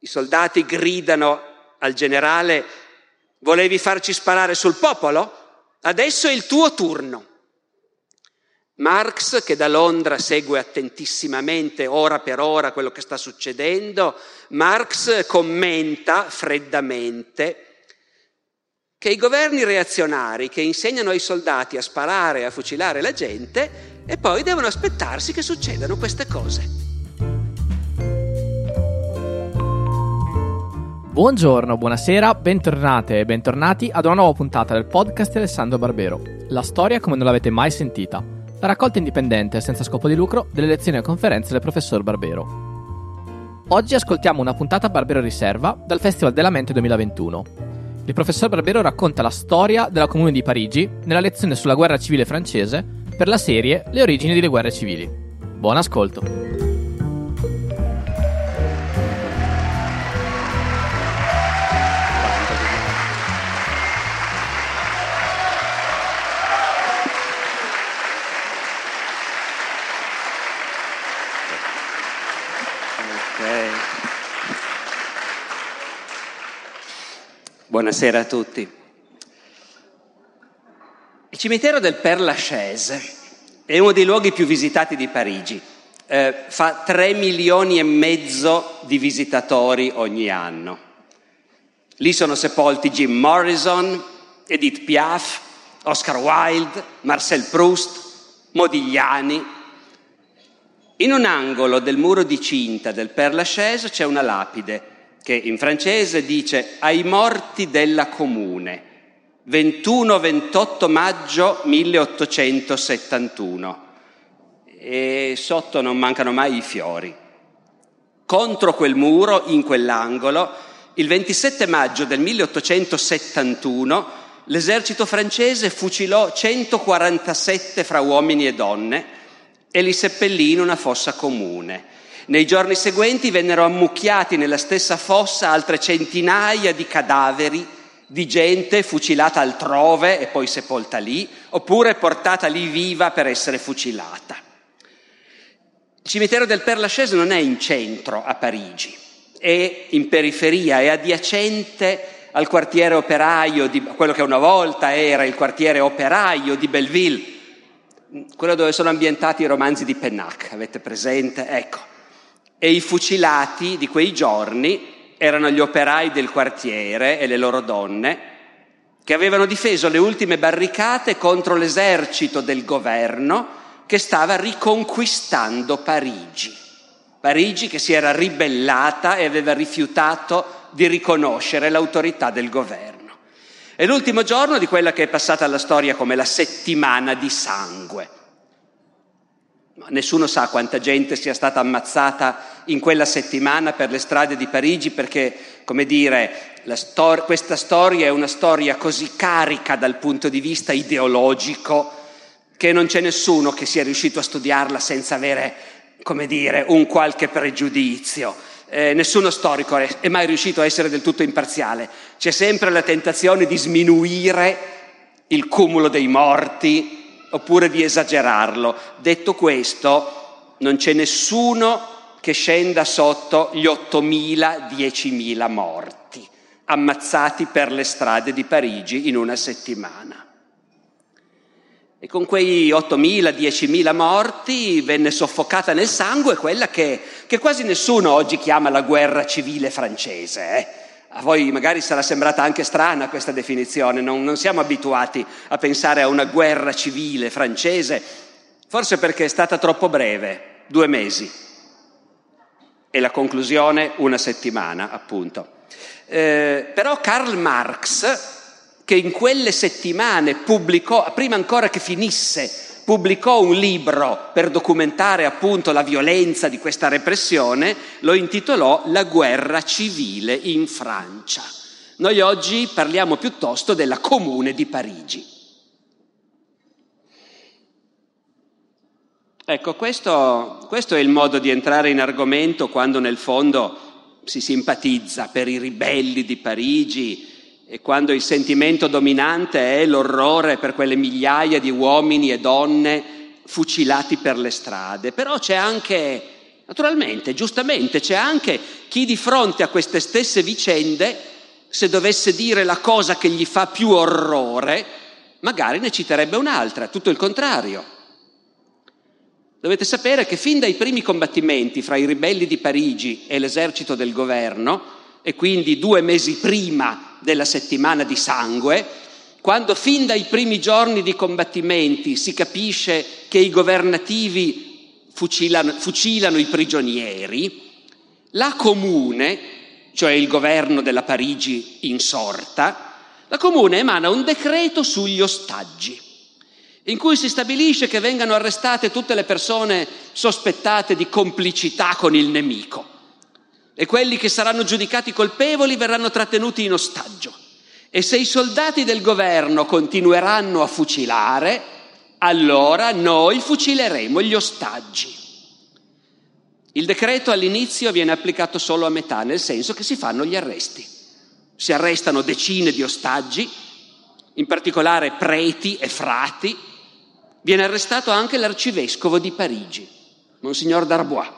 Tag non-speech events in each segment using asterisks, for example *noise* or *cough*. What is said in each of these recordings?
I soldati gridano al generale, volevi farci sparare sul popolo? Adesso è il tuo turno. Marx, che da Londra segue attentissimamente ora per ora quello che sta succedendo, Marx commenta freddamente che i governi reazionari che insegnano ai soldati a sparare a fucilare la gente e poi devono aspettarsi che succedano queste cose. Buongiorno, buonasera, bentornate e bentornati ad una nuova puntata del podcast Alessandro Barbero. La storia come non l'avete mai sentita la raccolta indipendente senza scopo di lucro delle lezioni e conferenze del professor Barbero. Oggi ascoltiamo una puntata Barbero Riserva dal Festival della Mente 2021. Il professor Barbero racconta la storia della Comune di Parigi nella lezione sulla guerra civile francese per la serie Le origini delle guerre civili. Buon ascolto! Buonasera a tutti. Il cimitero del Père Lachaise è uno dei luoghi più visitati di Parigi. Eh, fa 3 milioni e mezzo di visitatori ogni anno. Lì sono sepolti Jim Morrison, Edith Piaf, Oscar Wilde, Marcel Proust, Modigliani. In un angolo del muro di cinta del Père Lachaise c'è una lapide che in francese dice ai morti della comune, 21-28 maggio 1871. E sotto non mancano mai i fiori. Contro quel muro, in quell'angolo, il 27 maggio del 1871 l'esercito francese fucilò 147 fra uomini e donne e li seppellì in una fossa comune. Nei giorni seguenti vennero ammucchiati nella stessa fossa altre centinaia di cadaveri di gente fucilata altrove e poi sepolta lì, oppure portata lì viva per essere fucilata. Il cimitero del Père Lachaise non è in centro a Parigi, è in periferia, è adiacente al quartiere operaio, di quello che una volta era il quartiere operaio di Belleville, quello dove sono ambientati i romanzi di Pennac, avete presente? Ecco. E i fucilati di quei giorni erano gli operai del quartiere e le loro donne che avevano difeso le ultime barricate contro l'esercito del governo che stava riconquistando Parigi. Parigi che si era ribellata e aveva rifiutato di riconoscere l'autorità del governo. È l'ultimo giorno di quella che è passata alla storia come la settimana di sangue. Nessuno sa quanta gente sia stata ammazzata in quella settimana per le strade di Parigi perché, come dire, stor- questa storia è una storia così carica dal punto di vista ideologico che non c'è nessuno che sia riuscito a studiarla senza avere, come dire, un qualche pregiudizio. Eh, nessuno storico è mai riuscito a essere del tutto imparziale. C'è sempre la tentazione di sminuire il cumulo dei morti, oppure di esagerarlo. Detto questo, non c'è nessuno che scenda sotto gli 8.000, 10.000 morti ammazzati per le strade di Parigi in una settimana. E con quei 8.000, 10.000 morti venne soffocata nel sangue quella che, che, quasi nessuno oggi chiama la guerra civile francese. Eh? A voi magari sarà sembrata anche strana questa definizione, non, non siamo abituati a pensare a una guerra civile francese, forse perché è stata troppo breve, due mesi, e la conclusione una settimana, appunto. Eh, però Karl Marx, che in quelle settimane pubblicò, prima ancora che finisse pubblicò un libro per documentare appunto la violenza di questa repressione, lo intitolò La guerra civile in Francia. Noi oggi parliamo piuttosto della Comune di Parigi. Ecco, questo, questo è il modo di entrare in argomento quando nel fondo si simpatizza per i ribelli di Parigi, e quando il sentimento dominante è l'orrore per quelle migliaia di uomini e donne fucilati per le strade. Però c'è anche Naturalmente, giustamente, c'è anche chi di fronte a queste stesse vicende, se dovesse dire la cosa che gli fa più orrore, magari ne citerebbe un'altra, tutto il contrario. Dovete sapere che fin dai primi combattimenti fra i ribelli di Parigi e l'esercito del governo, e quindi due mesi prima della settimana di sangue, quando fin dai primi giorni di combattimenti si capisce che i governativi fucilano, fucilano i prigionieri, la comune, cioè il governo della Parigi insorta, la comune emana un decreto sugli ostaggi in cui si stabilisce che vengano arrestate tutte le persone sospettate di complicità con il nemico e quelli che saranno giudicati colpevoli verranno trattenuti in ostaggio. E se i soldati del governo continueranno a fucilare, allora noi fucileremo gli ostaggi. Il decreto all'inizio viene applicato solo a metà, nel senso che si fanno gli arresti. Si arrestano decine di ostaggi, in particolare preti e frati. Viene arrestato anche l'arcivescovo di Parigi, Monsignor Darbois.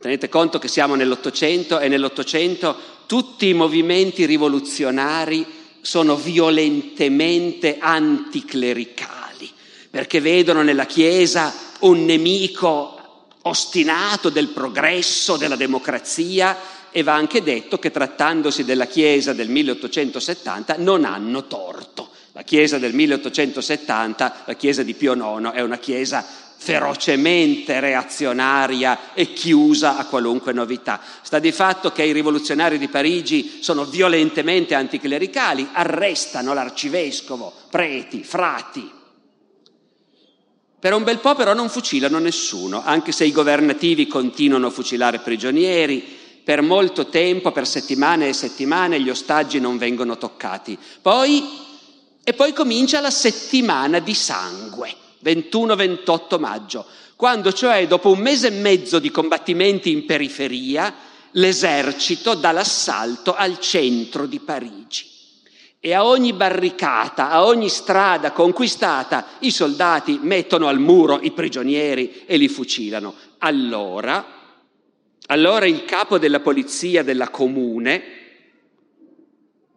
Tenete conto che siamo nell'Ottocento e nell'Ottocento tutti i movimenti rivoluzionari sono violentemente anticlericali, perché vedono nella Chiesa un nemico ostinato del progresso, della democrazia e va anche detto che trattandosi della Chiesa del 1870 non hanno torto. La Chiesa del 1870, la Chiesa di Pio IX, è una Chiesa ferocemente reazionaria e chiusa a qualunque novità. Sta di fatto che i rivoluzionari di Parigi sono violentemente anticlericali, arrestano l'arcivescovo, preti, frati. Per un bel po' però non fucilano nessuno, anche se i governativi continuano a fucilare prigionieri, per molto tempo, per settimane e settimane, gli ostaggi non vengono toccati. Poi, e poi comincia la settimana di sangue 21-28 maggio, quando cioè dopo un mese e mezzo di combattimenti in periferia, l'esercito dà l'assalto al centro di Parigi. E a ogni barricata, a ogni strada conquistata, i soldati mettono al muro i prigionieri e li fucilano. Allora, allora il capo della polizia della comune,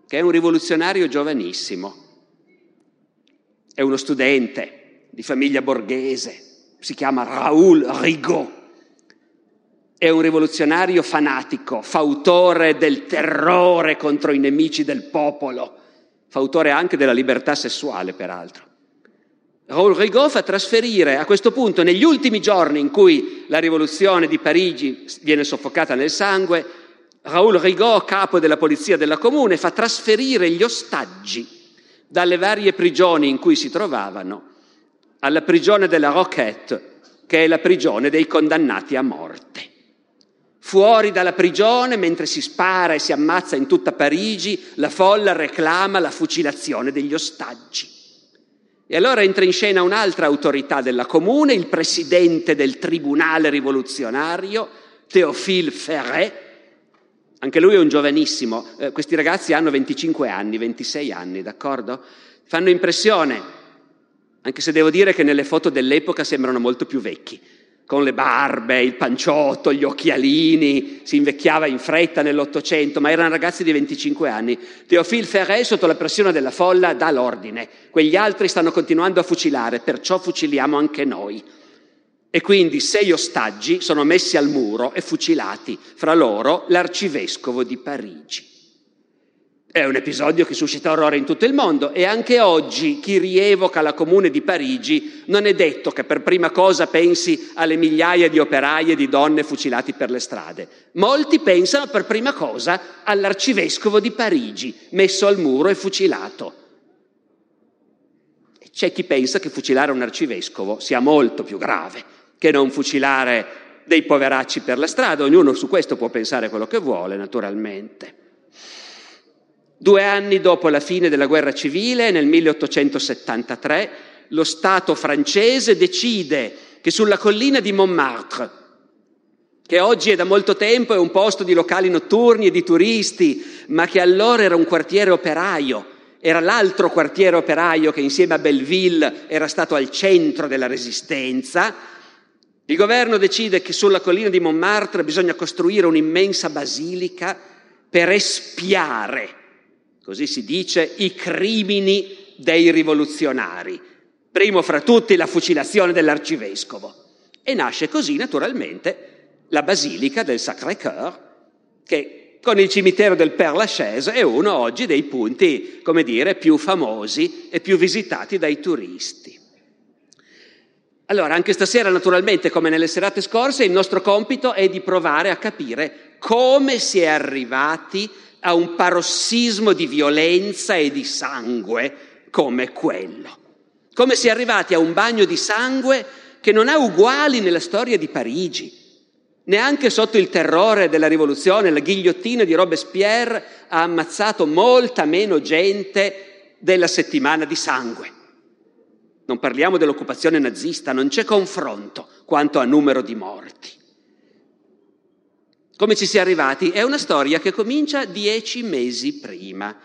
che è un rivoluzionario giovanissimo, è uno studente, di famiglia borghese, si chiama Raoul Rigaud. È un rivoluzionario fanatico, fautore del terrore contro i nemici del popolo, fautore anche della libertà sessuale, peraltro. Raoul Rigaud fa trasferire a questo punto, negli ultimi giorni in cui la rivoluzione di Parigi viene soffocata nel sangue, Raoul Rigaud, capo della polizia della comune, fa trasferire gli ostaggi dalle varie prigioni in cui si trovavano alla prigione della Roquette, che è la prigione dei condannati a morte. Fuori dalla prigione, mentre si spara e si ammazza in tutta Parigi, la folla reclama la fucilazione degli ostaggi. E allora entra in scena un'altra autorità della comune, il presidente del tribunale rivoluzionario, Théophile Ferret. Anche lui è un giovanissimo, eh, questi ragazzi hanno 25 anni, 26 anni, d'accordo? Fanno impressione anche se devo dire che nelle foto dell'epoca sembrano molto più vecchi, con le barbe, il panciotto, gli occhialini, si invecchiava in fretta nell'Ottocento, ma erano ragazzi di 25 anni. Théophile Ferret, sotto la pressione della folla, dà l'ordine. Quegli altri stanno continuando a fucilare, perciò fuciliamo anche noi. E quindi sei ostaggi sono messi al muro e fucilati, fra loro l'arcivescovo di Parigi. È un episodio che suscita orrore in tutto il mondo e anche oggi chi rievoca la comune di Parigi non è detto che per prima cosa pensi alle migliaia di operai e di donne fucilati per le strade. Molti pensano per prima cosa all'arcivescovo di Parigi, messo al muro e fucilato. C'è chi pensa che fucilare un arcivescovo sia molto più grave che non fucilare dei poveracci per la strada. Ognuno su questo può pensare quello che vuole, naturalmente. Due anni dopo la fine della guerra civile, nel 1873, lo Stato francese decide che sulla collina di Montmartre, che oggi è da molto tempo è un posto di locali notturni e di turisti, ma che allora era un quartiere operaio, era l'altro quartiere operaio che insieme a Belleville era stato al centro della resistenza, Il governo decide che sulla collina di Montmartre bisogna costruire un'immensa basilica per espiare, così si dice, i crimini dei rivoluzionari. Primo fra tutti la fucilazione dell'arcivescovo. E nasce così naturalmente la basilica del Sacré-Cœur, che con il cimitero del Père Lachaise è uno oggi dei punti, come dire, più famosi e più visitati dai turisti. Allora, anche stasera, naturalmente, come nelle serate scorse, il nostro compito è di provare a capire come si è arrivati a un parossismo di violenza e di sangue come quello. Come si è arrivati a un bagno di sangue che non ha uguali nella storia di Parigi. Neanche sotto il terrore della rivoluzione, la ghigliottina di Robespierre ha ammazzato molta meno gente della settimana di sangue. Non parliamo dell'occupazione nazista, non c'è confronto quanto a numero di morti. Come ci si è arrivati? È una storia che comincia dieci mesi prima.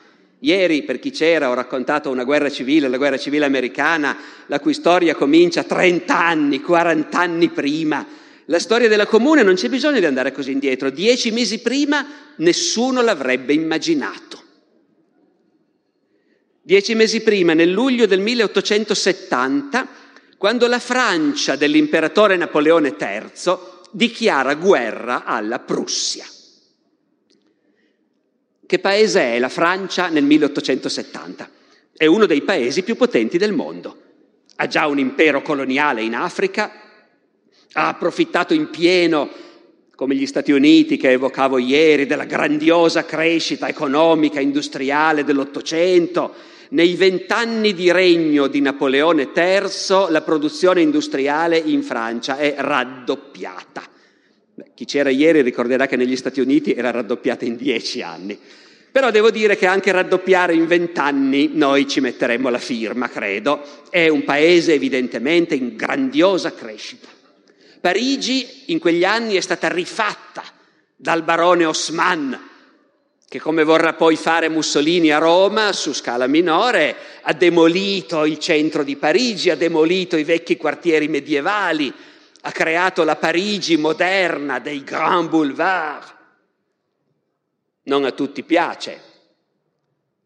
Ieri, per chi c'era, ho raccontato una guerra civile, la guerra civile americana, la cui storia comincia 30 anni, 40 anni prima. La storia della comune non c'è bisogno di andare così indietro. Dieci mesi prima nessuno l'avrebbe immaginato. Dieci mesi prima, nel luglio del 1870, quando la Francia dell'imperatore Napoleone III dichiara guerra alla Prussia. Che paese è la Francia nel 1870? È uno dei paesi più potenti del mondo. Ha già un impero coloniale in Africa, ha approfittato in pieno, come gli Stati Uniti che evocavo ieri, della grandiosa crescita economica, industriale dell'Ottocento, nei vent'anni di regno di Napoleone III la produzione industriale in Francia è raddoppiata. Chi c'era ieri ricorderà che negli Stati Uniti era raddoppiata in dieci anni. Però devo dire che anche raddoppiare in vent'anni noi ci metteremmo la firma, credo. È un paese evidentemente in grandiosa crescita. Parigi in quegli anni è stata rifatta dal barone Osman, che come vorrà poi fare Mussolini a Roma su scala minore, ha demolito il centro di Parigi, ha demolito i vecchi quartieri medievali, ha creato la Parigi moderna dei Grand Boulevard. Non a tutti piace.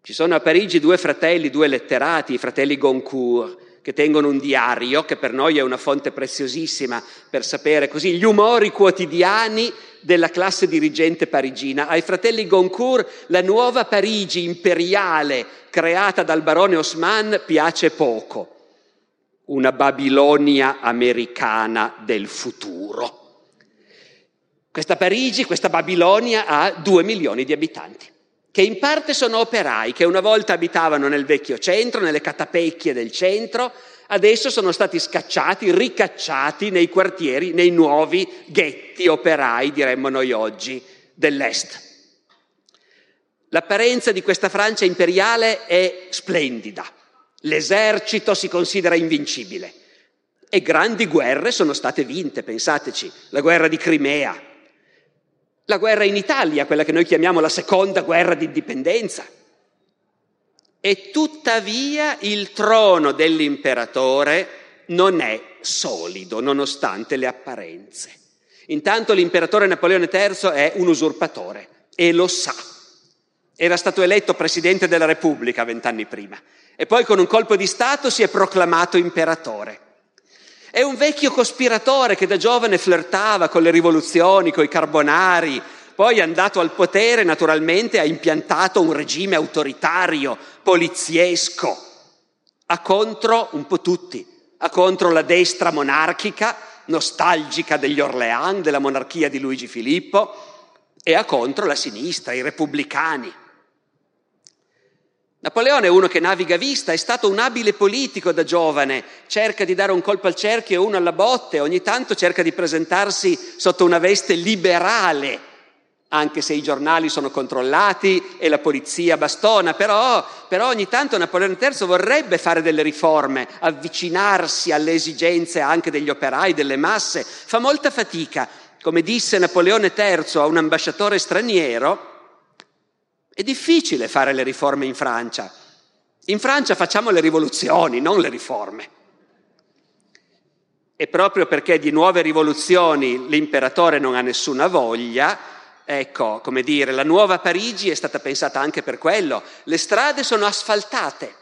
Ci sono a Parigi due fratelli, due letterati, i fratelli Goncourt, che tengono un diario, che per noi è una fonte preziosissima per sapere così gli umori quotidiani della classe dirigente parigina. Ai fratelli Goncourt la nuova Parigi imperiale creata dal barone Osman piace poco. Una Babilonia americana del futuro. Questa Parigi, questa Babilonia ha due milioni di abitanti, che in parte sono operai che una volta abitavano nel vecchio centro, nelle catapecchie del centro, adesso sono stati scacciati, ricacciati nei quartieri, nei nuovi ghetti operai, diremmo noi oggi, dell'Est. L'apparenza di questa Francia imperiale è splendida, l'esercito si considera invincibile. E grandi guerre sono state vinte, pensateci, la guerra di Crimea, la guerra in Italia, quella che noi chiamiamo la seconda guerra d'indipendenza, e tuttavia il trono dell'imperatore non è solido, nonostante le apparenze. Intanto l'imperatore Napoleone III è un usurpatore e lo sa. Era stato eletto presidente della Repubblica vent'anni prima e poi con un colpo di Stato si è proclamato imperatore. È un vecchio cospiratore che da giovane flirtava con le rivoluzioni, con i carbonari, poi andato al potere naturalmente ha impiantato un regime autoritario, poliziesco, ha contro un po' tutti, ha contro la destra monarchica, nostalgica degli Orléans, della monarchia di Luigi Filippo, e ha contro la sinistra, i repubblicani. Napoleone è uno che naviga vista, è stato un abile politico da giovane, cerca di dare un colpo al cerchio e uno alla botte, ogni tanto cerca di presentarsi sotto una veste liberale anche se i giornali sono controllati e la polizia bastona, però, però, ogni tanto Napoleone III vorrebbe fare delle riforme, avvicinarsi alle esigenze anche degli operai, delle masse, fa molta fatica. Come disse Napoleone III a un ambasciatore straniero, è difficile fare le riforme in Francia. In Francia facciamo le rivoluzioni, non le riforme. E proprio perché di nuove rivoluzioni l'imperatore non ha nessuna voglia, ecco, come dire, la nuova Parigi è stata pensata anche per quello. Le strade sono asfaltate.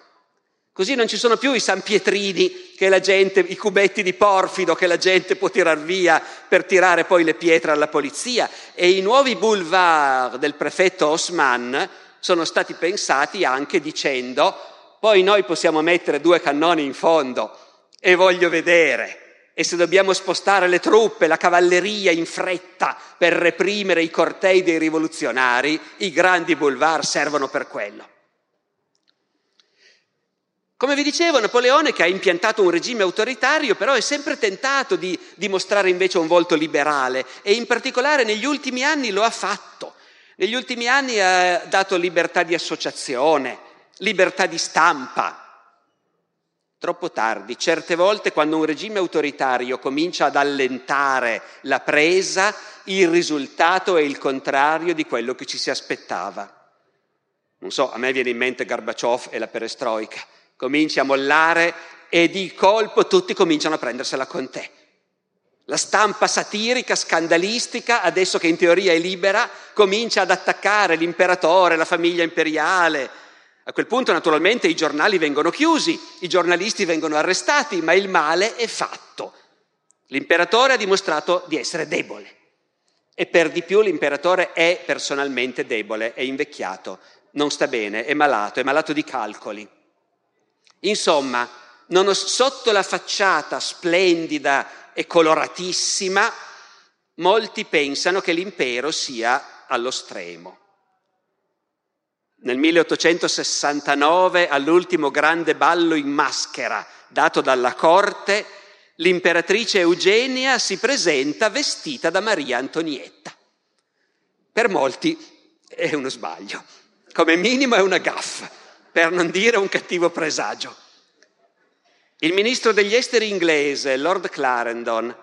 Così non ci sono più i San Pietrini, che la gente, i cubetti di porfido che la gente può tirar via per tirare poi le pietre alla polizia. E i nuovi boulevard del prefetto Osman sono stati pensati anche dicendo poi noi possiamo mettere due cannoni in fondo e voglio vedere e se dobbiamo spostare le truppe, la cavalleria in fretta per reprimere i cortei dei rivoluzionari, i grandi boulevard servono per quello. Come vi dicevo, Napoleone, che ha impiantato un regime autoritario, però è sempre tentato di dimostrare invece un volto liberale e in particolare negli ultimi anni lo ha fatto. Negli ultimi anni ha dato libertà di associazione, libertà di stampa, Troppo tardi, certe volte quando un regime autoritario comincia ad allentare la presa, il risultato è il contrario di quello che ci si aspettava. Non so, a me viene in mente Gorbaciov e la perestroica. Cominci a mollare e di colpo tutti cominciano a prendersela con te. La stampa satirica, scandalistica, adesso che in teoria è libera, comincia ad attaccare l'imperatore, la famiglia imperiale, a quel punto naturalmente i giornali vengono chiusi, i giornalisti vengono arrestati, ma il male è fatto. L'imperatore ha dimostrato di essere debole e per di più l'imperatore è personalmente debole, è invecchiato, non sta bene, è malato, è malato di calcoli. Insomma, non, sotto la facciata splendida e coloratissima, molti pensano che l'impero sia allo stremo. Nel 1869, all'ultimo grande ballo in maschera dato dalla corte, l'imperatrice Eugenia si presenta vestita da Maria Antonietta. Per molti è uno sbaglio, come minimo è una gaffa, per non dire un cattivo presagio. Il ministro degli esteri inglese, Lord Clarendon,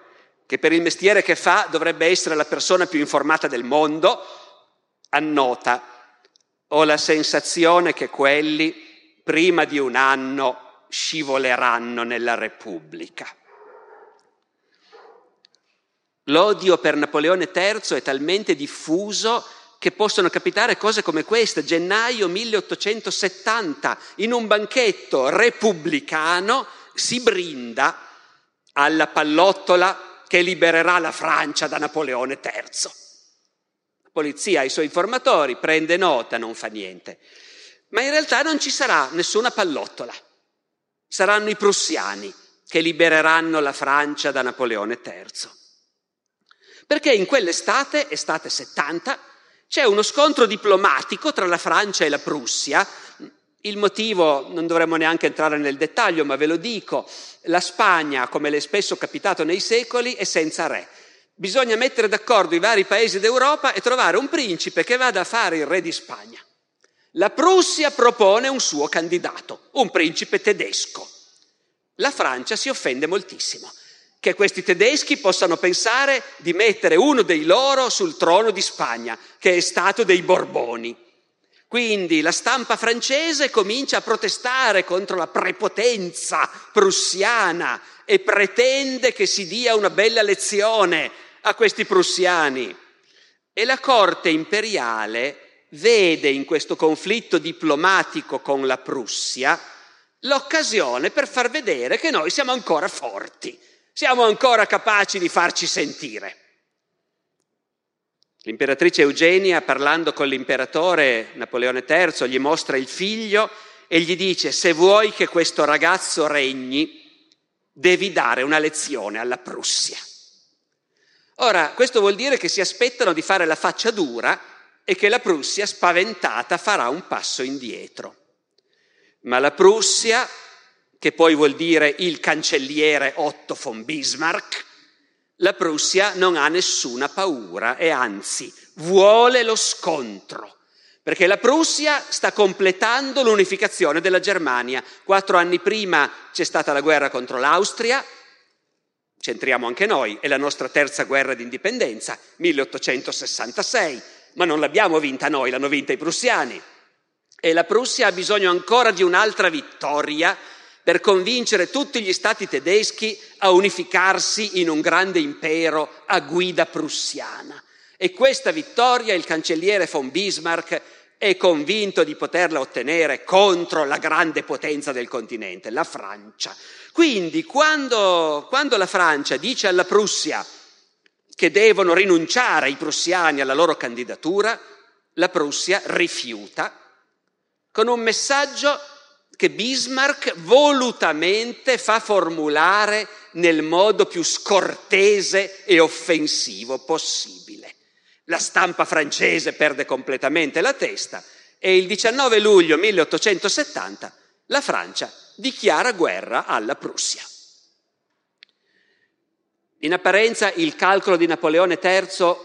che per il mestiere che fa dovrebbe essere la persona più informata del mondo, annota ho la sensazione che quelli prima di un anno scivoleranno nella Repubblica. L'odio per Napoleone III è talmente diffuso che possono capitare cose come queste. Gennaio 1870, in un banchetto repubblicano, si brinda alla pallottola che libererà la Francia da Napoleone III polizia ha i suoi informatori, prende nota, non fa niente. Ma in realtà non ci sarà nessuna pallottola. Saranno i prussiani che libereranno la Francia da Napoleone III. Perché in quell'estate, estate 70, c'è uno scontro diplomatico tra la Francia e la Prussia. Il motivo non dovremmo neanche entrare nel dettaglio, ma ve lo dico. La Spagna, come le è spesso capitato nei secoli, è senza re. Bisogna mettere d'accordo i vari paesi d'Europa e trovare un principe che vada a fare il re di Spagna. La Prussia propone un suo candidato, un principe tedesco. La Francia si offende moltissimo che questi tedeschi possano pensare di mettere uno dei loro sul trono di Spagna, che è stato dei Borboni. Quindi la stampa francese comincia a protestare contro la prepotenza prussiana e pretende che si dia una bella lezione a questi prussiani. E la corte imperiale vede in questo conflitto diplomatico con la Prussia l'occasione per far vedere che noi siamo ancora forti, siamo ancora capaci di farci sentire. L'imperatrice Eugenia, parlando con l'imperatore Napoleone III, gli mostra il figlio e gli dice se vuoi che questo ragazzo regni, devi dare una lezione alla Prussia. Ora, questo vuol dire che si aspettano di fare la faccia dura e che la Prussia, spaventata, farà un passo indietro. Ma la Prussia, che poi vuol dire il cancelliere Otto von Bismarck, la Prussia non ha nessuna paura e anzi vuole lo scontro, perché la Prussia sta completando l'unificazione della Germania. Quattro anni prima c'è stata la guerra contro l'Austria, C'entriamo anche noi, è la nostra terza guerra d'indipendenza, 1866, ma non l'abbiamo vinta noi, l'hanno vinta i prussiani. E la Prussia ha bisogno ancora di un'altra vittoria per convincere tutti gli stati tedeschi a unificarsi in un grande impero a guida prussiana. E questa vittoria il cancelliere von Bismarck è convinto di poterla ottenere contro la grande potenza del continente, la Francia. Quindi quando, quando la Francia dice alla Prussia che devono rinunciare i prussiani alla loro candidatura, la Prussia rifiuta con un messaggio che Bismarck volutamente fa formulare nel modo più scortese e offensivo possibile. La stampa francese perde completamente la testa e il 19 luglio 1870 la Francia dichiara guerra alla Prussia. In apparenza il calcolo di Napoleone III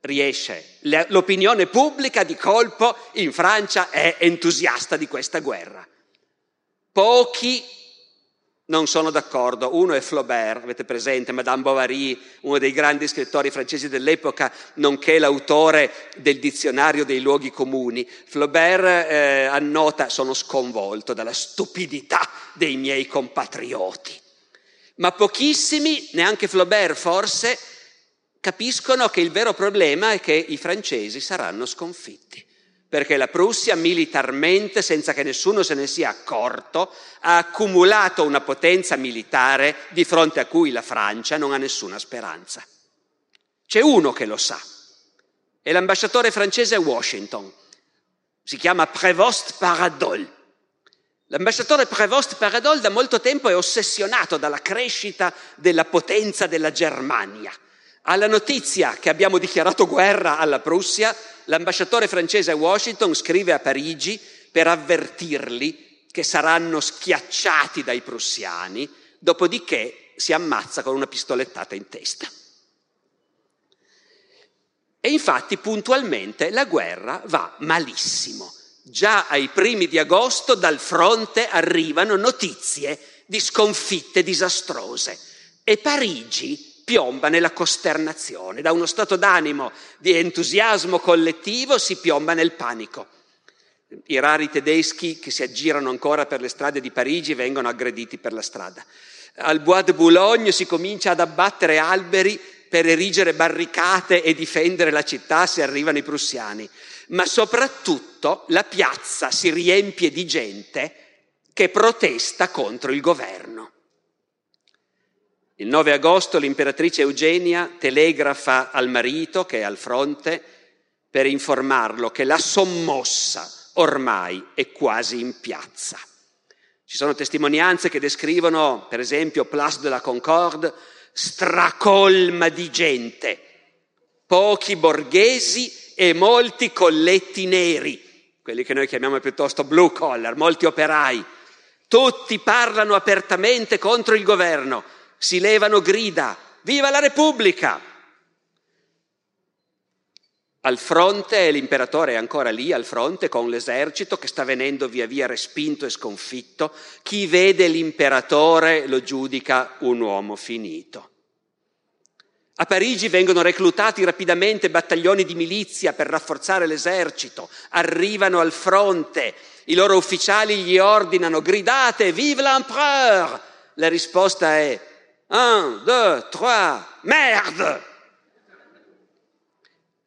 riesce. L'opinione pubblica di colpo in Francia è entusiasta di questa guerra. Pochi non sono d'accordo. Uno è Flaubert, avete presente, Madame Bovary, uno dei grandi scrittori francesi dell'epoca, nonché l'autore del dizionario dei luoghi comuni. Flaubert eh, annota, sono sconvolto dalla stupidità dei miei compatrioti. Ma pochissimi, neanche Flaubert forse, capiscono che il vero problema è che i francesi saranno sconfitti perché la Prussia militarmente, senza che nessuno se ne sia accorto, ha accumulato una potenza militare di fronte a cui la Francia non ha nessuna speranza. C'è uno che lo sa, è l'ambasciatore francese a Washington, si chiama Prévost Paradol. L'ambasciatore Prévost Paradol da molto tempo è ossessionato dalla crescita della potenza della Germania. Alla notizia che abbiamo dichiarato guerra alla Prussia, l'ambasciatore francese a Washington scrive a Parigi per avvertirli che saranno schiacciati dai prussiani, dopodiché si ammazza con una pistolettata in testa. E infatti puntualmente la guerra va malissimo. Già ai primi di agosto dal fronte arrivano notizie di sconfitte disastrose e Parigi piomba nella costernazione, da uno stato d'animo di entusiasmo collettivo si piomba nel panico. I rari tedeschi che si aggirano ancora per le strade di Parigi vengono aggrediti per la strada. Al Bois de Boulogne si comincia ad abbattere alberi per erigere barricate e difendere la città se arrivano i prussiani, ma soprattutto la piazza si riempie di gente che protesta contro il governo. Il 9 agosto l'imperatrice Eugenia telegrafa al marito, che è al fronte, per informarlo che la sommossa ormai è quasi in piazza. Ci sono testimonianze che descrivono, per esempio, Place de la Concorde, stracolma di gente, pochi borghesi e molti colletti neri, quelli che noi chiamiamo piuttosto blue collar, molti operai. Tutti parlano apertamente contro il governo si levano grida, viva la Repubblica! Al fronte, l'imperatore è ancora lì, al fronte, con l'esercito che sta venendo via via respinto e sconfitto. Chi vede l'imperatore lo giudica un uomo finito. A Parigi vengono reclutati rapidamente battaglioni di milizia per rafforzare l'esercito, arrivano al fronte, i loro ufficiali gli ordinano gridate, vive l'empereur! La risposta è Un, deux, trois, merde!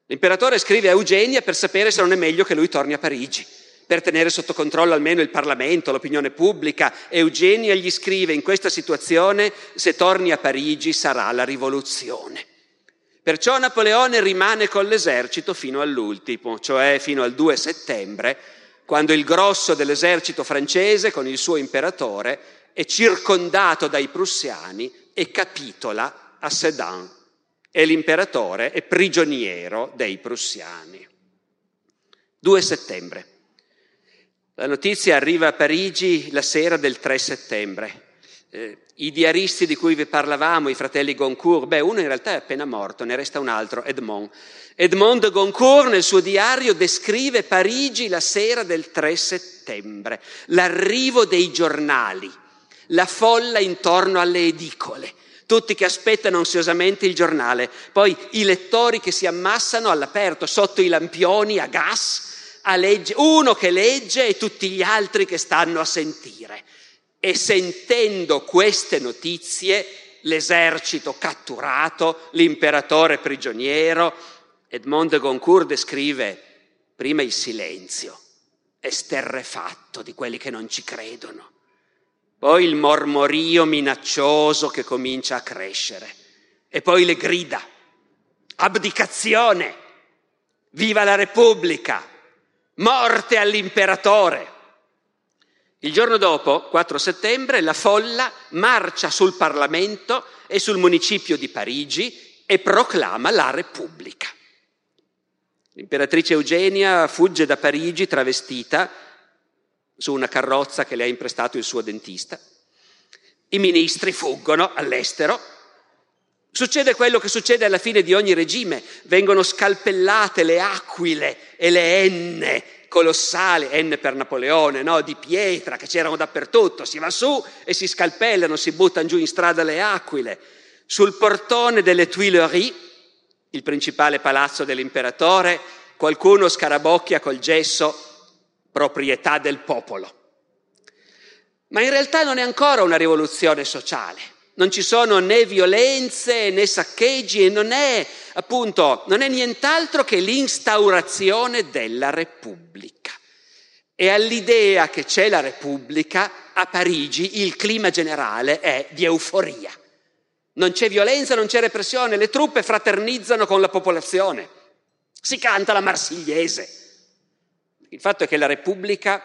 L'imperatore scrive a Eugenia per sapere se non è meglio che lui torni a Parigi, per tenere sotto controllo almeno il Parlamento, l'opinione pubblica. Eugenia gli scrive in questa situazione se torni a Parigi sarà la rivoluzione. Perciò Napoleone rimane con l'esercito fino all'ultimo, cioè fino al 2 settembre, quando il grosso dell'esercito francese con il suo imperatore è circondato dai prussiani e capitola a Sedan e l'imperatore è prigioniero dei prussiani. 2 settembre. La notizia arriva a Parigi la sera del 3 settembre. Eh, I diaristi di cui vi parlavamo, i fratelli Goncourt, beh, uno in realtà è appena morto, ne resta un altro, Edmond. Edmond de Goncourt nel suo diario descrive Parigi la sera del 3 settembre, l'arrivo dei giornali la folla intorno alle edicole, tutti che aspettano ansiosamente il giornale, poi i lettori che si ammassano all'aperto, sotto i lampioni a gas, a legge, uno che legge e tutti gli altri che stanno a sentire. e sentendo queste notizie, l'esercito catturato, l'imperatore prigioniero, Edmond de Goncourt descrive prima il silenzio, esterrefatto di quelli che non ci credono, poi il mormorio minaccioso che comincia a crescere e poi le grida, abdicazione, viva la Repubblica, morte all'imperatore. Il giorno dopo, 4 settembre, la folla marcia sul Parlamento e sul municipio di Parigi e proclama la Repubblica. L'imperatrice Eugenia fugge da Parigi travestita su una carrozza che le ha imprestato il suo dentista. I ministri fuggono all'estero. Succede quello che succede alla fine di ogni regime, vengono scalpellate le aquile e le enne colossali, enne per Napoleone, no? di pietra che c'erano dappertutto, si va su e si scalpellano, si buttano giù in strada le aquile. Sul portone delle Tuileries, il principale palazzo dell'imperatore, qualcuno scarabocchia col gesso proprietà del popolo. Ma in realtà non è ancora una rivoluzione sociale. Non ci sono né violenze né saccheggi e non è appunto, non è nient'altro che l'instaurazione della Repubblica. E all'idea che c'è la Repubblica, a Parigi il clima generale è di euforia. Non c'è violenza, non c'è repressione, le truppe fraternizzano con la popolazione. Si canta la marsigliese. Il fatto è che la Repubblica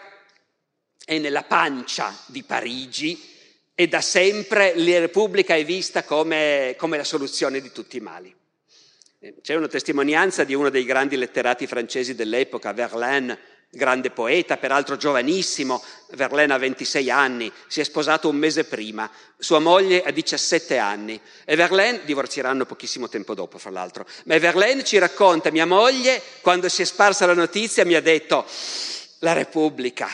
è nella pancia di Parigi e da sempre la Repubblica è vista come, come la soluzione di tutti i mali. Eh, c'è una testimonianza di uno dei grandi letterati francesi dell'epoca, Verlaine, grande poeta, peraltro giovanissimo, Verlaine ha 26 anni, si è sposato un mese prima, sua moglie ha 17 anni e Verlaine, divorzieranno pochissimo tempo dopo fra l'altro, ma Verlaine ci racconta, mia moglie quando si è sparsa la notizia mi ha detto, la Repubblica,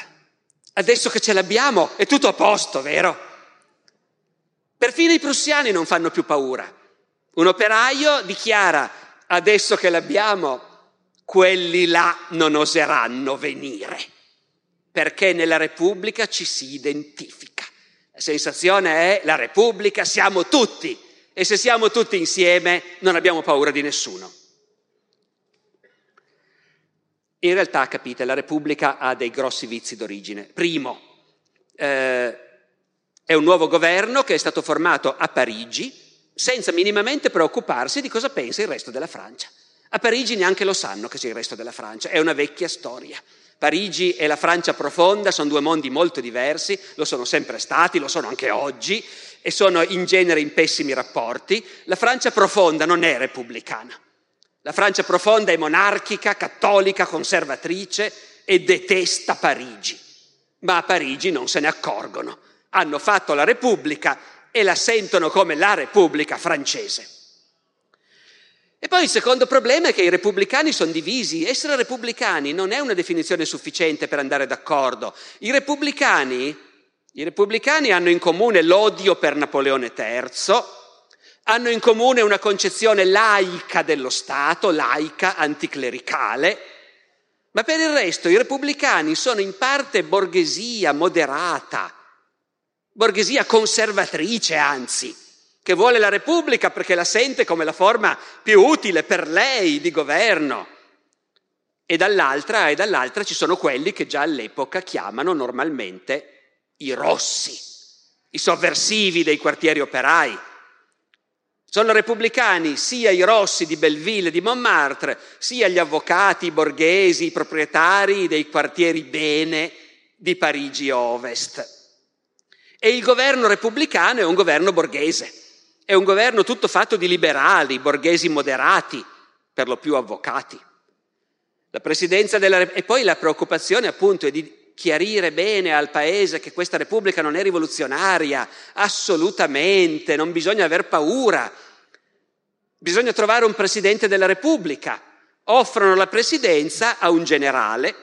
adesso che ce l'abbiamo è tutto a posto, vero? Perfino i prussiani non fanno più paura. Un operaio dichiara, adesso che l'abbiamo, quelli là non oseranno venire, perché nella Repubblica ci si identifica. La sensazione è la Repubblica siamo tutti e se siamo tutti insieme non abbiamo paura di nessuno. In realtà, capite, la Repubblica ha dei grossi vizi d'origine. Primo, eh, è un nuovo governo che è stato formato a Parigi senza minimamente preoccuparsi di cosa pensa il resto della Francia. A Parigi neanche lo sanno che c'è il resto della Francia, è una vecchia storia. Parigi e la Francia profonda sono due mondi molto diversi, lo sono sempre stati, lo sono anche oggi e sono in genere in pessimi rapporti. La Francia profonda non è repubblicana. La Francia profonda è monarchica, cattolica, conservatrice e detesta Parigi. Ma a Parigi non se ne accorgono. Hanno fatto la Repubblica e la sentono come la Repubblica francese. E poi il secondo problema è che i repubblicani sono divisi. Essere repubblicani non è una definizione sufficiente per andare d'accordo. I repubblicani, i repubblicani hanno in comune l'odio per Napoleone III, hanno in comune una concezione laica dello Stato, laica, anticlericale, ma per il resto i repubblicani sono in parte borghesia moderata, borghesia conservatrice anzi che vuole la Repubblica perché la sente come la forma più utile per lei di governo. E dall'altra, e dall'altra ci sono quelli che già all'epoca chiamano normalmente i rossi, i sovversivi dei quartieri operai. Sono repubblicani sia i rossi di Belleville e di Montmartre, sia gli avvocati, i borghesi, i proprietari dei quartieri bene di Parigi Ovest. E il governo repubblicano è un governo borghese. È un governo tutto fatto di liberali, borghesi moderati, per lo più avvocati. La presidenza della E poi la preoccupazione appunto è di chiarire bene al Paese che questa Repubblica non è rivoluzionaria, assolutamente, non bisogna aver paura. Bisogna trovare un Presidente della Repubblica. Offrono la presidenza a un generale,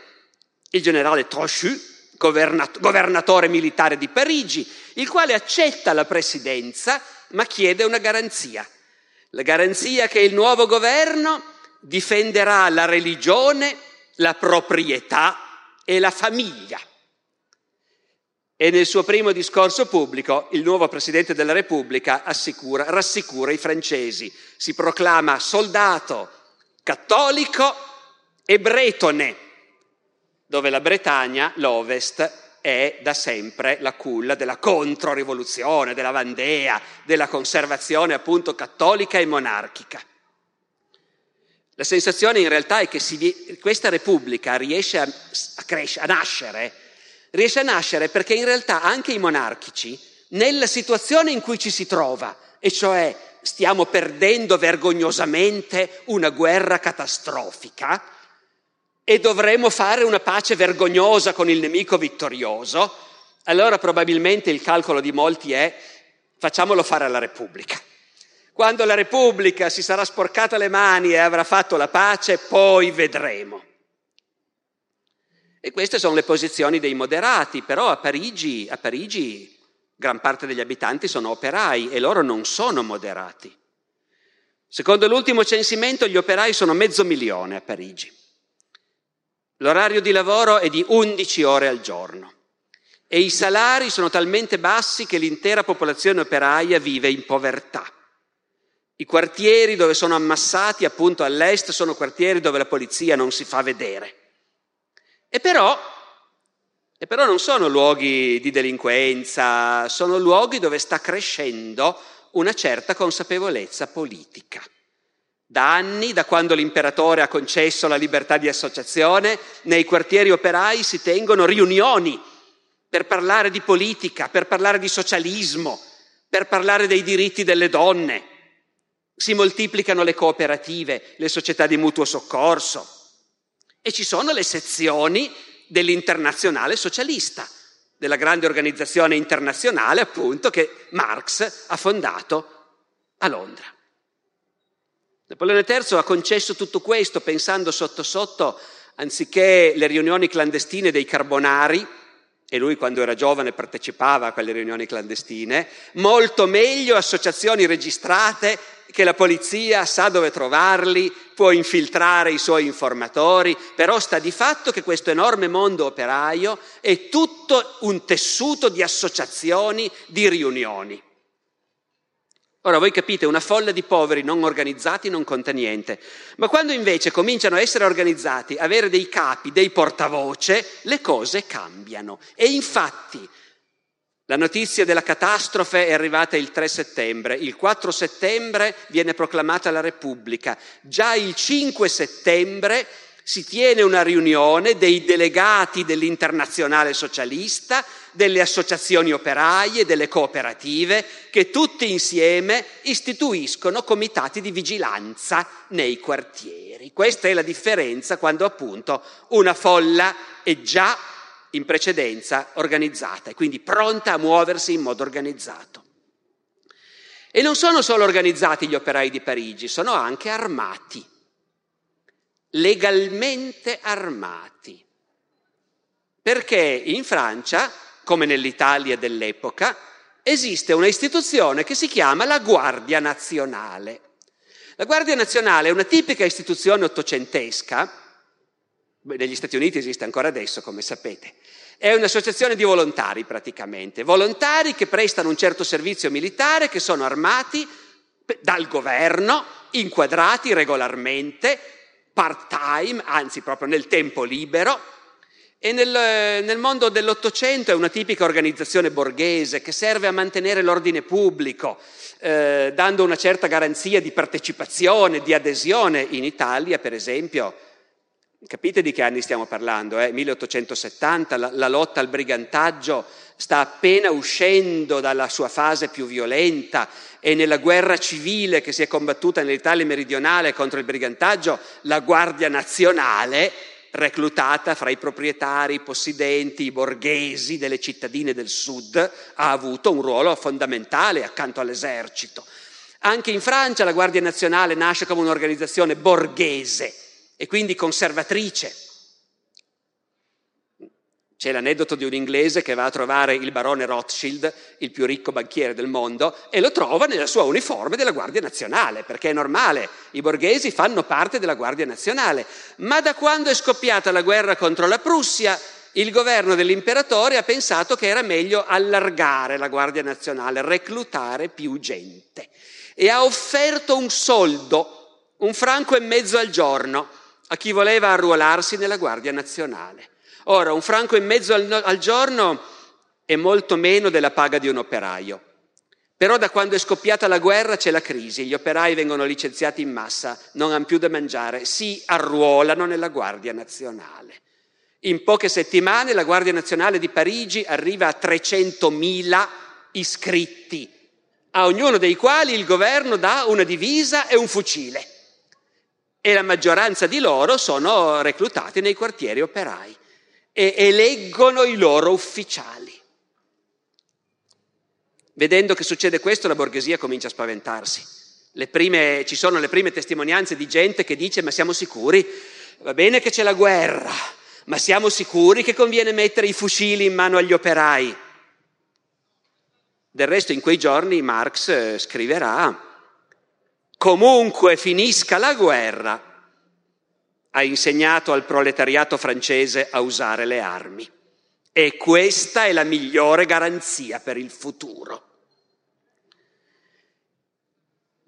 il generale Trochu, governatore militare di Parigi, il quale accetta la presidenza ma chiede una garanzia. La garanzia che il nuovo governo difenderà la religione, la proprietà e la famiglia. e nel suo primo discorso pubblico il nuovo Presidente della Repubblica assicura, rassicura i francesi, si proclama soldato, cattolico e bretone, dove la Bretagna, l'Ovest, è da sempre la culla della controrivoluzione, della Vandea, della conservazione appunto cattolica e monarchica. La sensazione in realtà è che si, questa Repubblica riesce a, a, crescere, a nascere riesce a nascere perché in realtà anche i monarchici, nella situazione in cui ci si trova, e cioè stiamo perdendo vergognosamente una guerra catastrofica e dovremo fare una pace vergognosa con il nemico vittorioso, allora probabilmente il calcolo di molti è facciamolo fare alla Repubblica. Quando la Repubblica si sarà sporcata le mani e avrà fatto la pace, poi vedremo. E queste sono le posizioni dei moderati, però a Parigi, a Parigi gran parte degli abitanti sono operai e loro non sono moderati. Secondo l'ultimo censimento gli operai sono mezzo milione a Parigi. L'orario di lavoro è di 11 ore al giorno e i salari sono talmente bassi che l'intera popolazione operaia vive in povertà. I quartieri dove sono ammassati appunto all'est sono quartieri dove la polizia non si fa vedere. E però, e però non sono luoghi di delinquenza, sono luoghi dove sta crescendo una certa consapevolezza politica. Da anni, da quando l'imperatore ha concesso la libertà di associazione, nei quartieri operai si tengono riunioni per parlare di politica, per parlare di socialismo, per parlare dei diritti delle donne. Si moltiplicano le cooperative, le società di mutuo soccorso, e ci sono le sezioni dell'internazionale socialista, della grande organizzazione internazionale appunto che Marx ha fondato a Londra. Napoleone III ha concesso tutto questo pensando sotto sotto, anziché le riunioni clandestine dei carbonari, e lui quando era giovane partecipava a quelle riunioni clandestine, molto meglio associazioni registrate che la polizia sa dove trovarli, può infiltrare i suoi informatori, però sta di fatto che questo enorme mondo operaio è tutto un tessuto di associazioni, di riunioni. Ora voi capite, una folla di poveri non organizzati non conta niente, ma quando invece cominciano a essere organizzati, avere dei capi, dei portavoce, le cose cambiano. E infatti la notizia della catastrofe è arrivata il 3 settembre, il 4 settembre viene proclamata la Repubblica, già il 5 settembre si tiene una riunione dei delegati dell'internazionale socialista, delle associazioni operaie, delle cooperative, che tutti insieme istituiscono comitati di vigilanza nei quartieri. Questa è la differenza quando appunto una folla è già in precedenza organizzata e quindi pronta a muoversi in modo organizzato. E non sono solo organizzati gli operai di Parigi, sono anche armati legalmente armati. Perché in Francia, come nell'Italia dell'epoca, esiste una istituzione che si chiama la Guardia Nazionale. La Guardia Nazionale è una tipica istituzione ottocentesca, negli Stati Uniti esiste ancora adesso, come sapete, è un'associazione di volontari praticamente, volontari che prestano un certo servizio militare, che sono armati dal governo, inquadrati regolarmente, part-time, anzi proprio nel tempo libero, e nel, nel, mondo dell'Ottocento è una tipica organizzazione borghese che serve a mantenere l'ordine pubblico, eh, dando una certa garanzia di partecipazione, di adesione. In Italia, per esempio, capite di che anni stiamo parlando? Eh? 1870, la, la lotta al brigantaggio sta appena uscendo dalla sua fase più violenta e nella guerra civile che si è combattuta nell'Italia meridionale contro il brigantaggio, la Guardia Nazionale, reclutata fra i proprietari, i possidenti, i borghesi delle cittadine del sud, ha avuto un ruolo fondamentale accanto all'esercito. Anche in Francia la Guardia Nazionale nasce come un'organizzazione borghese e quindi conservatrice c'è l'aneddoto di un inglese che va a trovare il barone Rothschild, il più ricco banchiere del mondo, e lo trova nella sua uniforme della Guardia Nazionale, perché è normale, i borghesi fanno parte della Guardia Nazionale. Ma da quando è scoppiata la guerra contro la Prussia, il governo dell'imperatore ha pensato che era meglio allargare la Guardia Nazionale, reclutare più gente e ha offerto un soldo, un franco e mezzo al giorno, a chi voleva arruolarsi nella Guardia Nazionale. Ora, un franco e mezzo al, al giorno è molto meno della paga di un operaio. Però da quando è scoppiata la guerra c'è la crisi, gli operai vengono licenziati in massa, non hanno più da mangiare, si arruolano nella Guardia Nazionale. In poche settimane la Guardia Nazionale di Parigi arriva a 300.000 iscritti, a ognuno dei quali il governo dà una divisa e un fucile. E la maggioranza di loro sono reclutati nei quartieri operai e eleggono i loro ufficiali. Vedendo che succede questo, la borghesia comincia a spaventarsi. Prime, ci sono le prime testimonianze di gente che dice ma siamo sicuri? Va bene che c'è la guerra, ma siamo sicuri che conviene mettere i fucili in mano agli operai? Del resto in quei giorni Marx eh, scriverà comunque finisca la guerra, ha insegnato al proletariato francese a usare le armi. E questa è la migliore garanzia per il futuro.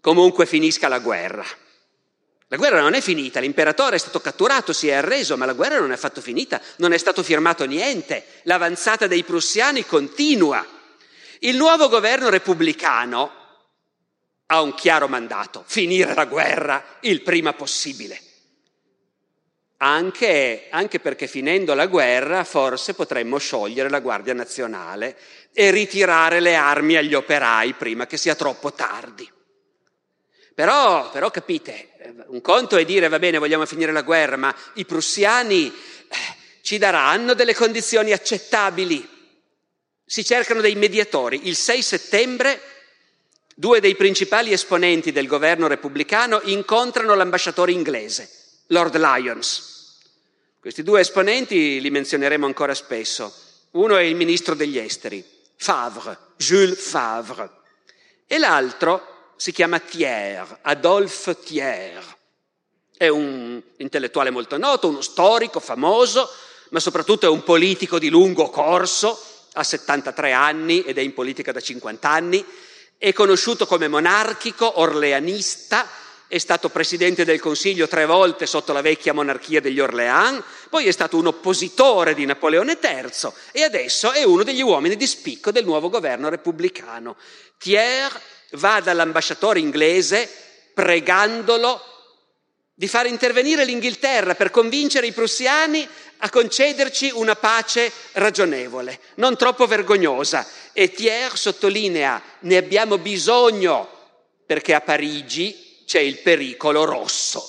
Comunque finisca la guerra. La guerra non è finita, l'imperatore è stato catturato, si è arreso, ma la guerra non è affatto finita, non è stato firmato niente, l'avanzata dei prussiani continua. Il nuovo governo repubblicano ha un chiaro mandato, finire la guerra il prima possibile anche, anche, perché finendo la guerra forse potremmo sciogliere la Guardia Nazionale e ritirare le armi agli operai prima che sia troppo tardi. Però, però capite, un conto è dire va bene, vogliamo finire la guerra, ma i prussiani eh, ci daranno delle condizioni accettabili. Si cercano dei mediatori. Il 6 settembre due dei principali esponenti del governo repubblicano incontrano l'ambasciatore inglese Lord Lyons. Questi due esponenti li menzioneremo ancora spesso. Uno è il ministro degli esteri, Favre, Jules Favre, e l'altro si chiama Thiers, Adolphe Thiers. È un intellettuale molto noto, uno storico famoso, ma soprattutto è un politico di lungo corso, ha 73 anni ed è in politica da 50 anni, è conosciuto come monarchico, orleanista, è stato presidente del Consiglio tre volte sotto la vecchia monarchia degli Orléans, poi è stato un oppositore di Napoleone III e adesso è uno degli uomini di spicco del nuovo governo repubblicano. Thiers va dall'ambasciatore inglese pregandolo di far intervenire l'Inghilterra per convincere i prussiani a concederci una pace ragionevole, non troppo vergognosa. E Thiers sottolinea, ne abbiamo bisogno perché a Parigi c'è il pericolo rosso.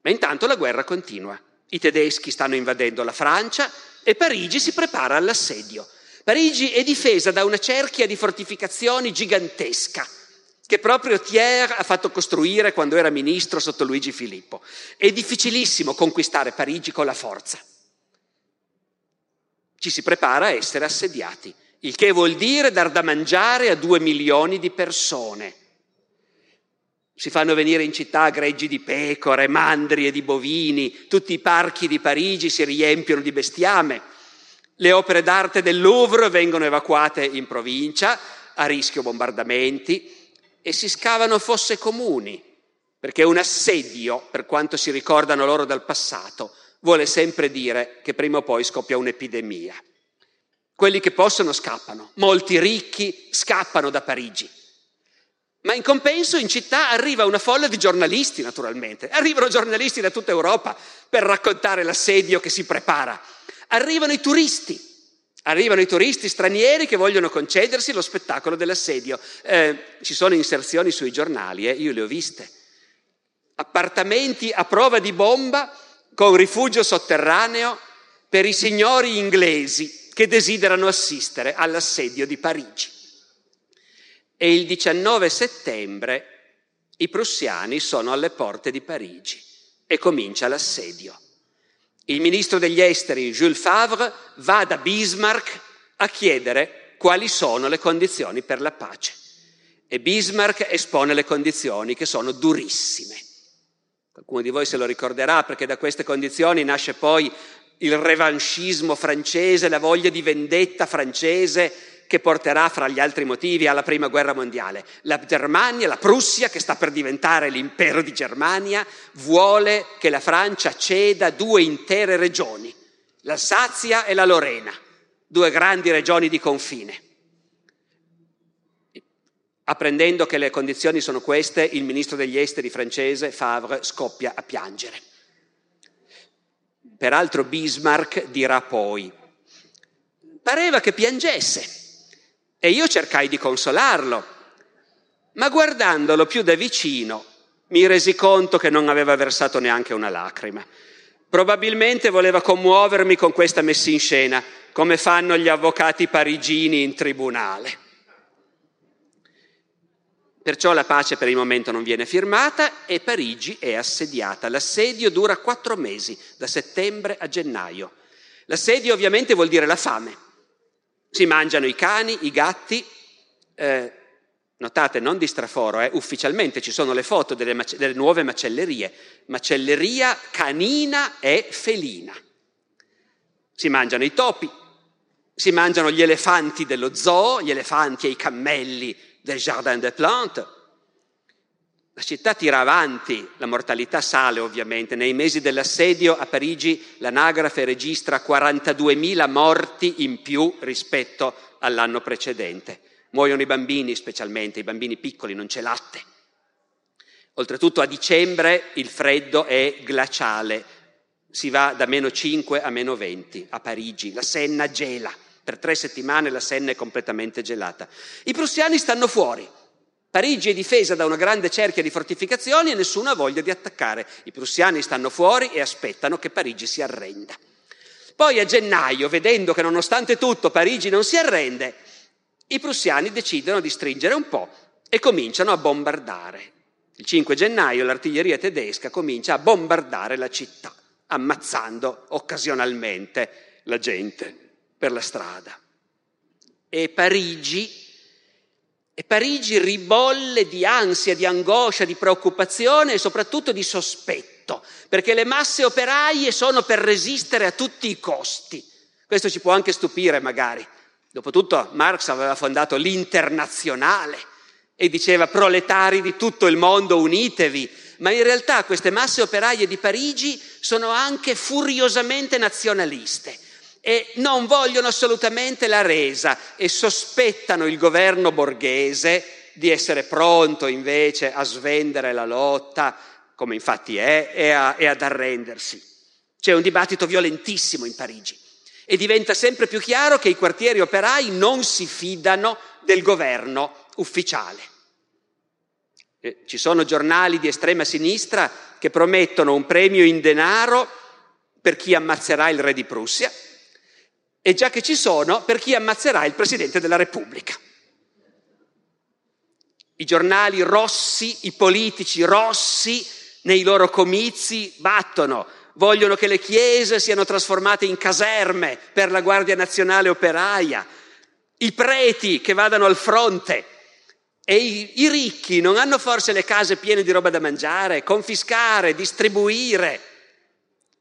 Ma intanto la guerra continua. I tedeschi stanno invadendo la Francia e Parigi si prepara all'assedio. Parigi è difesa da una cerchia di fortificazioni gigantesca che proprio Thiers ha fatto costruire quando era ministro sotto Luigi Filippo. È difficilissimo conquistare Parigi con la forza. Ci si prepara a essere assediati, il che vuol dire dar da mangiare a due milioni di persone si fanno venire in città greggi di pecore, mandri e di bovini, tutti i parchi di Parigi si riempiono di bestiame. Le opere d'arte del Louvre vengono evacuate in provincia a rischio bombardamenti e si scavano fosse comuni, perché un assedio, per quanto si ricordano loro dal passato, vuole sempre dire che prima o poi scoppia un'epidemia. Quelli che possono scappano, molti ricchi scappano da Parigi. Ma in compenso in città arriva una folla di giornalisti, naturalmente. Arrivano giornalisti da tutta Europa per raccontare l'assedio che si prepara. Arrivano i turisti. Arrivano i turisti stranieri che vogliono concedersi lo spettacolo dell'assedio. Eh, ci sono inserzioni sui giornali, eh, io le ho viste. Appartamenti a prova di bomba con rifugio sotterraneo per i signori inglesi che desiderano assistere all'assedio di Parigi e il 19 settembre i prussiani sono alle porte di Parigi e comincia l'assedio. Il ministro degli esteri Jules Favre va da Bismarck a chiedere quali sono le condizioni per la pace e Bismarck espone le condizioni che sono durissime. Qualcuno di voi se lo ricorderà perché da queste condizioni nasce poi il revanchismo francese, la voglia di vendetta francese che porterà fra gli altri motivi alla prima guerra mondiale. La Germania, la Prussia, che sta per diventare l'impero di Germania, vuole che la Francia ceda due intere regioni, l'Alsazia e la Lorena, due grandi regioni di confine. Apprendendo che le condizioni sono queste, il ministro degli esteri francese, Favre, scoppia a piangere. Peraltro Bismarck dirà poi, pareva che piangesse e io cercai di consolarlo, ma guardandolo più da vicino mi resi conto che non aveva versato neanche una lacrima. Probabilmente voleva commuovermi con questa messa in scena, come fanno gli avvocati parigini in tribunale. Perciò la pace per il momento non viene firmata e Parigi è assediata. L'assedio dura quattro mesi, da settembre a gennaio. L'assedio ovviamente vuol dire la fame. Si mangiano i cani, i gatti, eh, notate non di straforo, eh, ufficialmente ci sono le foto delle, mace- delle nuove macellerie, macelleria canina e felina. Si mangiano i topi, si mangiano gli elefanti dello zoo, gli elefanti e i cammelli del Jardin des Plantes, la città tira avanti, la mortalità sale ovviamente. Nei mesi dell'assedio a Parigi l'anagrafe registra 42.000 morti in più rispetto all'anno precedente. Muoiono i bambini specialmente, i bambini piccoli, non c'è latte. Oltretutto a dicembre il freddo è glaciale, si va da meno 5 a meno 20 a Parigi, la Senna gela, per tre settimane la Senna è completamente gelata. I prussiani stanno fuori, Parigi è difesa da una grande cerchia di fortificazioni e nessuno ha voglia di attaccare. I prussiani stanno fuori e aspettano che Parigi si arrenda. Poi a gennaio, vedendo che nonostante tutto Parigi non si arrende, i prussiani decidono di stringere un po' e cominciano a bombardare. Il 5 gennaio l'artiglieria tedesca comincia a bombardare la città, ammazzando occasionalmente la gente per la strada. E Parigi e Parigi ribolle di ansia, di angoscia, di preoccupazione e soprattutto di sospetto, perché le masse operaie sono per resistere a tutti i costi. Questo ci può anche stupire magari. Dopotutto Marx aveva fondato l'internazionale e diceva proletari di tutto il mondo unitevi, ma in realtà queste masse operaie di Parigi sono anche furiosamente nazionaliste e non vogliono assolutamente la resa e sospettano il governo borghese di essere pronto invece a svendere la lotta, come infatti è, e, a, e ad arrendersi. C'è un dibattito violentissimo in Parigi e diventa sempre più chiaro che i quartieri operai non si fidano del governo ufficiale. Eh, ci sono giornali di estrema sinistra che promettono un premio in denaro per chi ammazzerà il re di Prussia, e già che ci sono, per chi ammazzerà il Presidente della Repubblica. I giornali rossi, i politici rossi nei loro comizi battono, vogliono che le chiese siano trasformate in caserme per la Guardia Nazionale Operaia, i preti che vadano al fronte e i, i ricchi non hanno forse le case piene di roba da mangiare, confiscare, distribuire.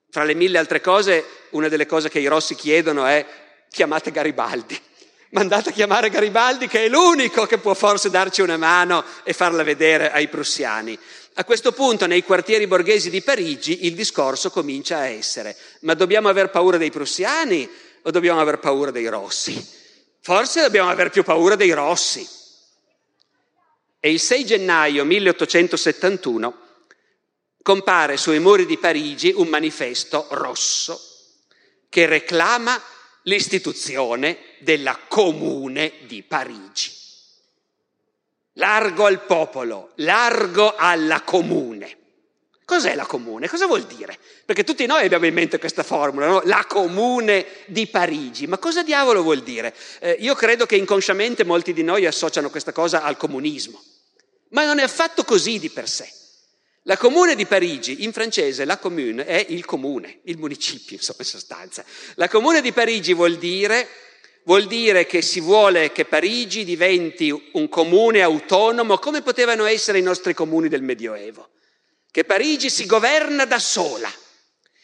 Fra le mille altre cose, una delle cose che i rossi chiedono è chiamate Garibaldi. *laughs* Mandate a chiamare Garibaldi che è l'unico che può forse darci una mano e farla vedere ai prussiani. A questo punto nei quartieri borghesi di Parigi il discorso comincia a essere ma dobbiamo aver paura dei prussiani o dobbiamo aver paura dei rossi? Forse dobbiamo aver più paura dei rossi. E il 6 gennaio 1871 compare sui muri di Parigi un manifesto rosso che reclama l'istituzione della Comune di Parigi. Largo al popolo, largo alla comune. Cos'è la comune? Cosa vuol dire? Perché tutti noi abbiamo in mente questa formula, no? la comune di Parigi. Ma cosa diavolo vuol dire? Eh, io credo che inconsciamente molti di noi associano questa cosa al comunismo, ma non è affatto così di per sé. La comune di Parigi, in francese la commune è il comune, il municipio, insomma, in sostanza. La comune di Parigi vuol dire, vuol dire che si vuole che Parigi diventi un comune autonomo come potevano essere i nostri comuni del Medioevo. Che Parigi si governa da sola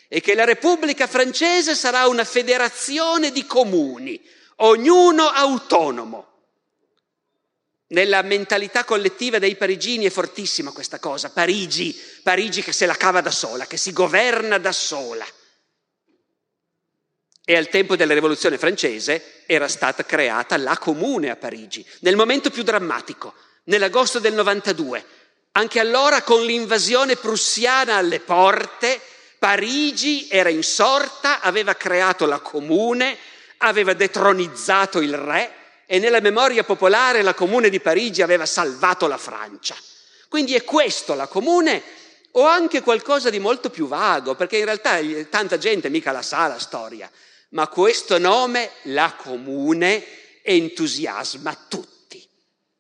e che la Repubblica francese sarà una federazione di comuni, ognuno autonomo. Nella mentalità collettiva dei parigini è fortissima questa cosa, Parigi, Parigi che se la cava da sola, che si governa da sola. E al tempo della rivoluzione francese era stata creata la comune a Parigi, nel momento più drammatico, nell'agosto del 92. Anche allora con l'invasione prussiana alle porte, Parigi era insorta, aveva creato la comune, aveva detronizzato il re e nella memoria popolare la comune di Parigi aveva salvato la Francia. Quindi è questo la comune o anche qualcosa di molto più vago, perché in realtà tanta gente mica la sa la storia, ma questo nome, la comune, entusiasma tutti.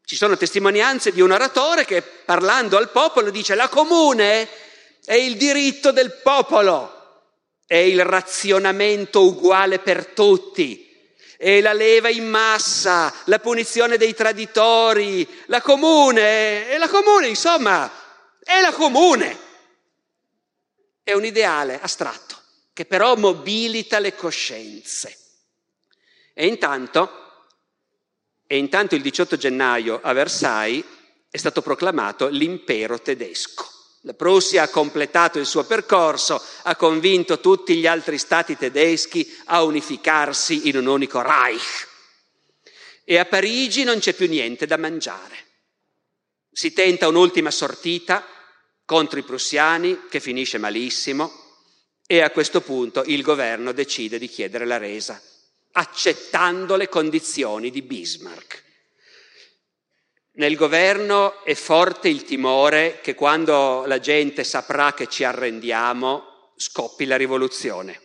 Ci sono testimonianze di un oratore che parlando al popolo dice la comune è il diritto del popolo, è il razionamento uguale per tutti, è la leva in massa, la punizione dei traditori, la comune, è la comune, insomma, è la comune. È un ideale astratto che però mobilita le coscienze. E intanto, e intanto il 18 gennaio a Versailles è stato proclamato l'impero tedesco. La Prussia ha completato il suo percorso, ha convinto tutti gli altri stati tedeschi a unificarsi in un unico Reich. E a Parigi non c'è più niente da mangiare. Si tenta un'ultima sortita contro i prussiani, che finisce malissimo, e a questo punto il governo decide di chiedere la resa, accettando le condizioni di Bismarck. Nel governo è forte il timore che quando la gente saprà che ci arrendiamo, scoppi la rivoluzione.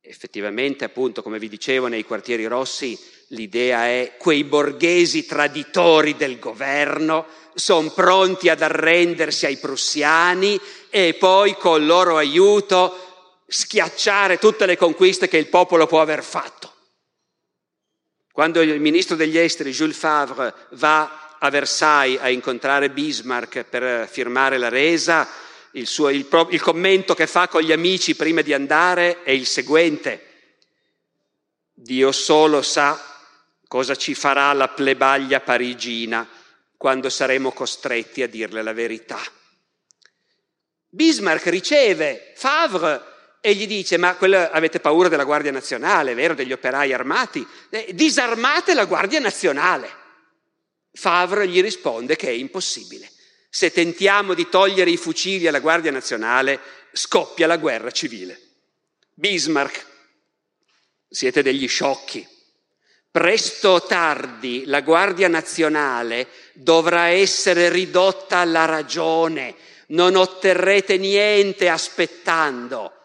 Effettivamente, appunto, come vi dicevo, nei quartieri rossi l'idea è quei borghesi traditori del governo sono pronti ad arrendersi ai prussiani e poi col loro aiuto schiacciare tutte le conquiste che il popolo può aver fatto. Quando il ministro degli esteri Jules Favre va a Versailles a incontrare Bismarck per firmare la resa, il, suo, il, il commento che fa con gli amici prima di andare è il seguente. Dio solo sa cosa ci farà la plebaglia parigina quando saremo costretti a dirle la verità. Bismarck riceve Favre e gli dice, ma quello, avete paura della Guardia Nazionale, vero, degli operai armati? Eh, disarmate la Guardia Nazionale. Favre gli risponde che è impossibile. Se tentiamo di togliere i fucili alla Guardia Nazionale, scoppia la guerra civile. Bismarck, siete degli sciocchi. Presto o tardi la Guardia Nazionale dovrà essere ridotta alla ragione. Non otterrete niente aspettando.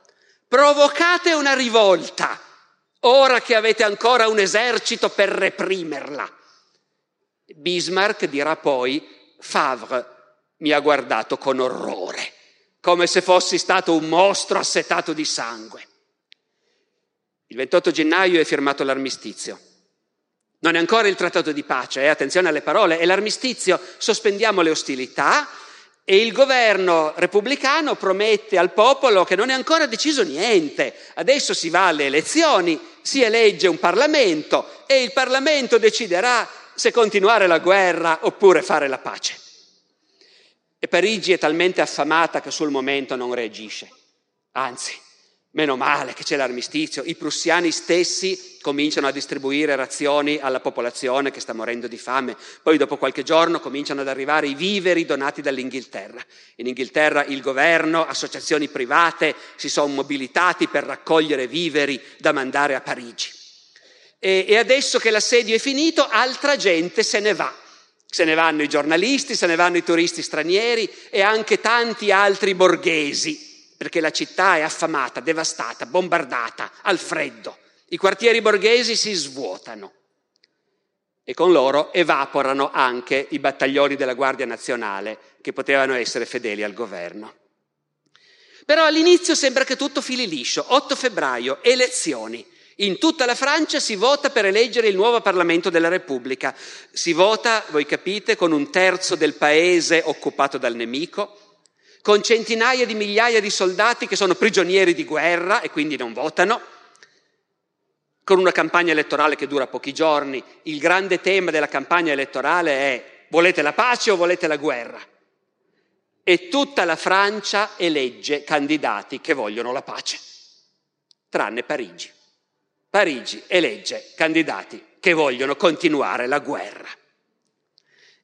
Provocate una rivolta, ora che avete ancora un esercito per reprimerla. Bismarck dirà poi, Favre mi ha guardato con orrore, come se fossi stato un mostro assetato di sangue. Il 28 gennaio è firmato l'armistizio. Non è ancora il trattato di pace, eh? attenzione alle parole, è l'armistizio, sospendiamo le ostilità e il governo repubblicano promette al popolo che non è ancora deciso niente. Adesso si va alle elezioni, si elegge un Parlamento e il Parlamento deciderà se continuare la guerra oppure fare la pace. E Parigi è talmente affamata che sul momento non reagisce. Anzi, Meno male che c'è l'armistizio. I prussiani stessi cominciano a distribuire razioni alla popolazione che sta morendo di fame. Poi dopo qualche giorno cominciano ad arrivare i viveri donati dall'Inghilterra. In Inghilterra il governo, associazioni private si sono mobilitati per raccogliere viveri da mandare a Parigi. E, e adesso che l'assedio è finito, altra gente se ne va. Se ne vanno i giornalisti, se ne vanno i turisti stranieri e anche tanti altri borghesi perché la città è affamata, devastata, bombardata, al freddo. I quartieri borghesi si svuotano e con loro evaporano anche i battaglioni della Guardia Nazionale che potevano essere fedeli al governo. Però all'inizio sembra che tutto fili liscio. 8 febbraio, elezioni. In tutta la Francia si vota per eleggere il nuovo Parlamento della Repubblica. Si vota, voi capite, con un terzo del paese occupato dal nemico, con centinaia di migliaia di soldati che sono prigionieri di guerra e quindi non votano, con una campagna elettorale che dura pochi giorni. Il grande tema della campagna elettorale è volete la pace o volete la guerra? E tutta la Francia elegge candidati che vogliono la pace, tranne Parigi. Parigi elegge candidati che vogliono continuare la guerra.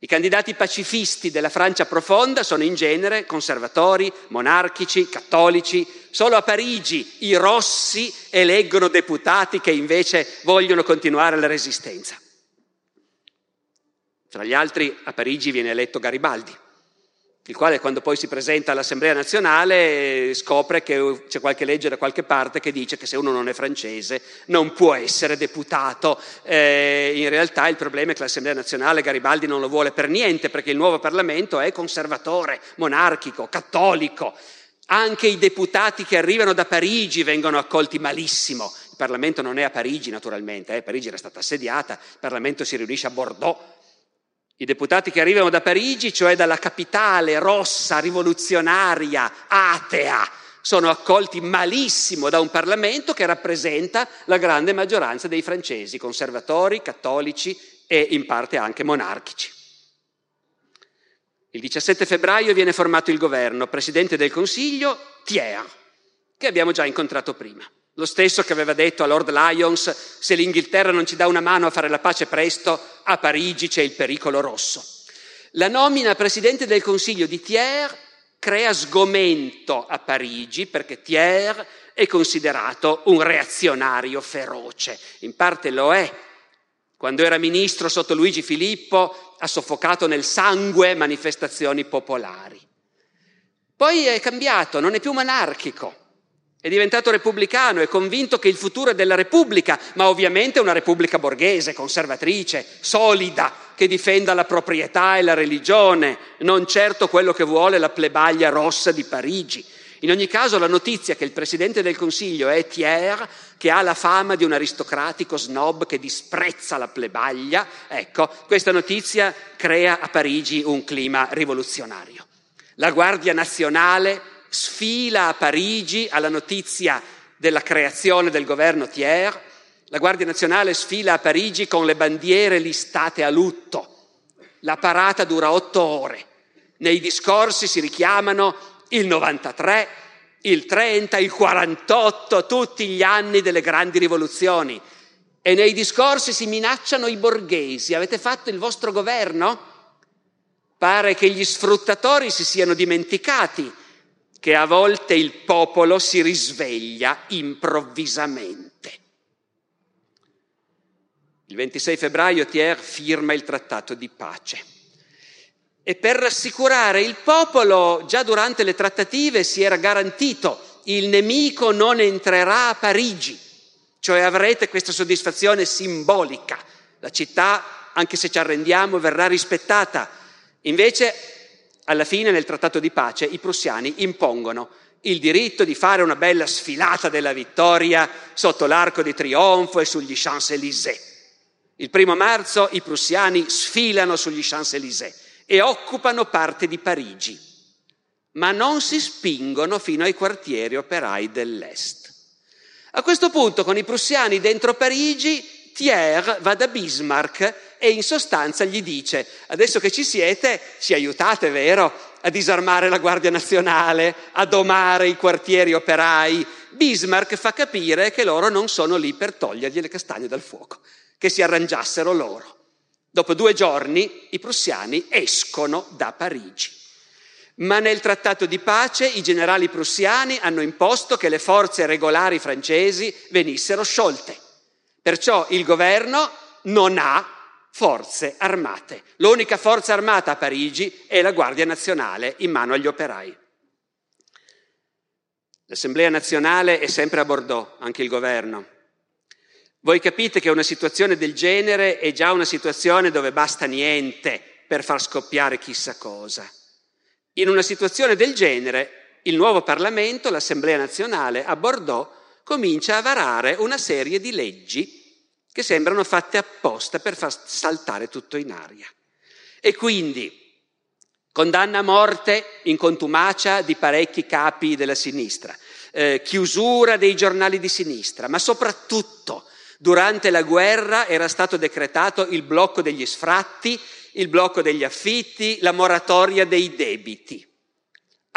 I candidati pacifisti della Francia profonda sono in genere conservatori, monarchici, cattolici. Solo a Parigi i rossi eleggono deputati che invece vogliono continuare la resistenza. Tra gli altri a Parigi viene eletto Garibaldi il quale quando poi si presenta all'Assemblea nazionale scopre che c'è qualche legge da qualche parte che dice che se uno non è francese non può essere deputato. Eh, in realtà il problema è che l'Assemblea nazionale Garibaldi non lo vuole per niente perché il nuovo Parlamento è conservatore, monarchico, cattolico. Anche i deputati che arrivano da Parigi vengono accolti malissimo. Il Parlamento non è a Parigi naturalmente, eh. Parigi era stata assediata, il Parlamento si riunisce a Bordeaux i deputati che arrivano da Parigi, cioè dalla capitale rossa, rivoluzionaria, atea, sono accolti malissimo da un Parlamento che rappresenta la grande maggioranza dei francesi, conservatori, cattolici e in parte anche monarchici. Il 17 febbraio viene formato il governo, presidente del Consiglio Thiers, che abbiamo già incontrato prima. Lo stesso che aveva detto a Lord Lyons, se l'Inghilterra non ci dà una mano a fare la pace presto, a Parigi c'è il pericolo rosso. La nomina a Presidente del Consiglio di Thiers crea sgomento a Parigi perché Thiers è considerato un reazionario feroce. In parte lo è. Quando era ministro sotto Luigi Filippo ha soffocato nel sangue manifestazioni popolari. Poi è cambiato, non è più monarchico è diventato repubblicano, è convinto che il futuro è della Repubblica, ma ovviamente una Repubblica borghese, conservatrice, solida, che difenda la proprietà e la religione, non certo quello che vuole la plebaglia rossa di Parigi. In ogni caso la notizia che il Presidente del Consiglio è Thiers, che ha la fama di un aristocratico snob che disprezza la plebaglia, ecco, questa notizia crea a Parigi un clima rivoluzionario. La Guardia Nazionale sfila a Parigi alla notizia della creazione del governo Thiers, la Guardia Nazionale sfila a Parigi con le bandiere listate a lutto. La parata dura otto ore. Nei discorsi si richiamano il 93, il 30, il 48, tutti gli anni delle grandi rivoluzioni. E nei discorsi si minacciano i borghesi. Avete fatto il vostro governo? Pare che gli sfruttatori si siano dimenticati che a volte il popolo si risveglia improvvisamente. Il 26 febbraio Thiers firma il trattato di pace. E per rassicurare il popolo, già durante le trattative si era garantito il nemico non entrerà a Parigi, cioè avrete questa soddisfazione simbolica. La città, anche se ci arrendiamo, verrà rispettata. Invece alla fine nel trattato di pace i prussiani impongono il diritto di fare una bella sfilata della vittoria sotto l'arco di trionfo e sugli Champs-Élysées. Il primo marzo i prussiani sfilano sugli Champs-Élysées e occupano parte di Parigi, ma non si spingono fino ai quartieri operai dell'Est. A questo punto, con i prussiani dentro Parigi, Thiers va da Bismarck e in sostanza gli dice, adesso che ci siete, ci aiutate, vero, a disarmare la Guardia Nazionale, a domare i quartieri operai. Bismarck fa capire che loro non sono lì per togliergli le castagne dal fuoco, che si arrangiassero loro. Dopo due giorni i prussiani escono da Parigi. Ma nel trattato di pace i generali prussiani hanno imposto che le forze regolari francesi venissero sciolte. Perciò il governo non ha forze armate. L'unica forza armata a Parigi è la Guardia Nazionale in mano agli operai. L'Assemblea nazionale è sempre a Bordeaux, anche il governo. Voi capite che una situazione del genere è già una situazione dove basta niente per far scoppiare chissà cosa. In una situazione del genere, il nuovo Parlamento, l'Assemblea nazionale a Bordeaux, comincia a varare una serie di leggi che sembrano fatte apposta per far saltare tutto in aria. E quindi, condanna a morte in contumacia di parecchi capi della sinistra, eh, chiusura dei giornali di sinistra, ma soprattutto durante la guerra era stato decretato il blocco degli sfratti, il blocco degli affitti, la moratoria dei debiti.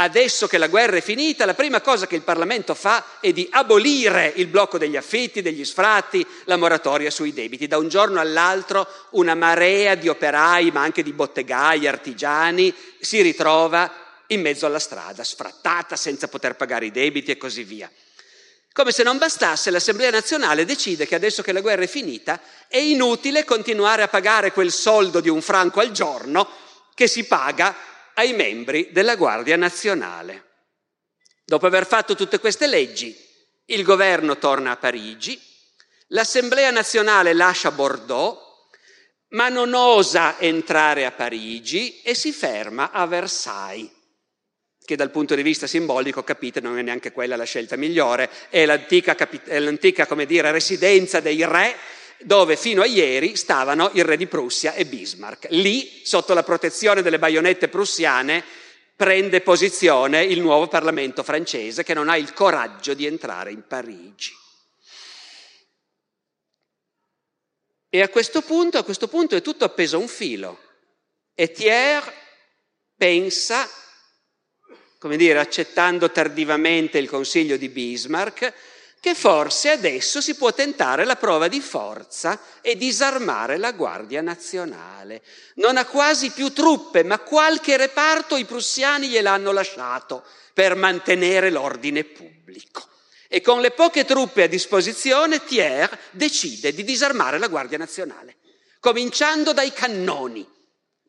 Adesso che la guerra è finita, la prima cosa che il Parlamento fa è di abolire il blocco degli affitti, degli sfratti, la moratoria sui debiti. Da un giorno all'altro una marea di operai, ma anche di bottegai, artigiani, si ritrova in mezzo alla strada, sfrattata, senza poter pagare i debiti e così via. Come se non bastasse, l'Assemblea nazionale decide che adesso che la guerra è finita è inutile continuare a pagare quel soldo di un franco al giorno che si paga ai membri della Guardia Nazionale. Dopo aver fatto tutte queste leggi, il governo torna a Parigi, l'Assemblea nazionale lascia Bordeaux, ma non osa entrare a Parigi e si ferma a Versailles, che dal punto di vista simbolico, capite, non è neanche quella la scelta migliore, è l'antica, è l'antica dire, residenza dei re dove fino a ieri stavano il re di Prussia e Bismarck. Lì, sotto la protezione delle baionette prussiane, prende posizione il nuovo Parlamento francese che non ha il coraggio di entrare in Parigi. E a questo punto, a questo punto è tutto appeso a un filo. E Thiers pensa, come dire, accettando tardivamente il consiglio di Bismarck, che forse adesso si può tentare la prova di forza e disarmare la Guardia Nazionale. Non ha quasi più truppe, ma qualche reparto i prussiani gliel'hanno lasciato per mantenere l'ordine pubblico. E con le poche truppe a disposizione Thiers decide di disarmare la Guardia Nazionale, cominciando dai cannoni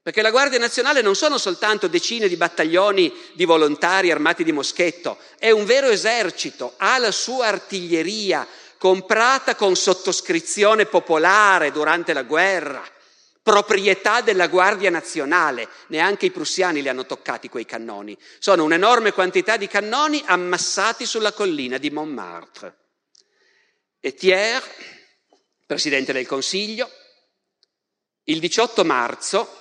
perché la Guardia Nazionale non sono soltanto decine di battaglioni di volontari armati di moschetto, è un vero esercito, ha la sua artiglieria comprata con sottoscrizione popolare durante la guerra, proprietà della Guardia Nazionale, neanche i prussiani li hanno toccati quei cannoni, sono un'enorme quantità di cannoni ammassati sulla collina di Montmartre. E Thiers, Presidente del Consiglio, il 18 marzo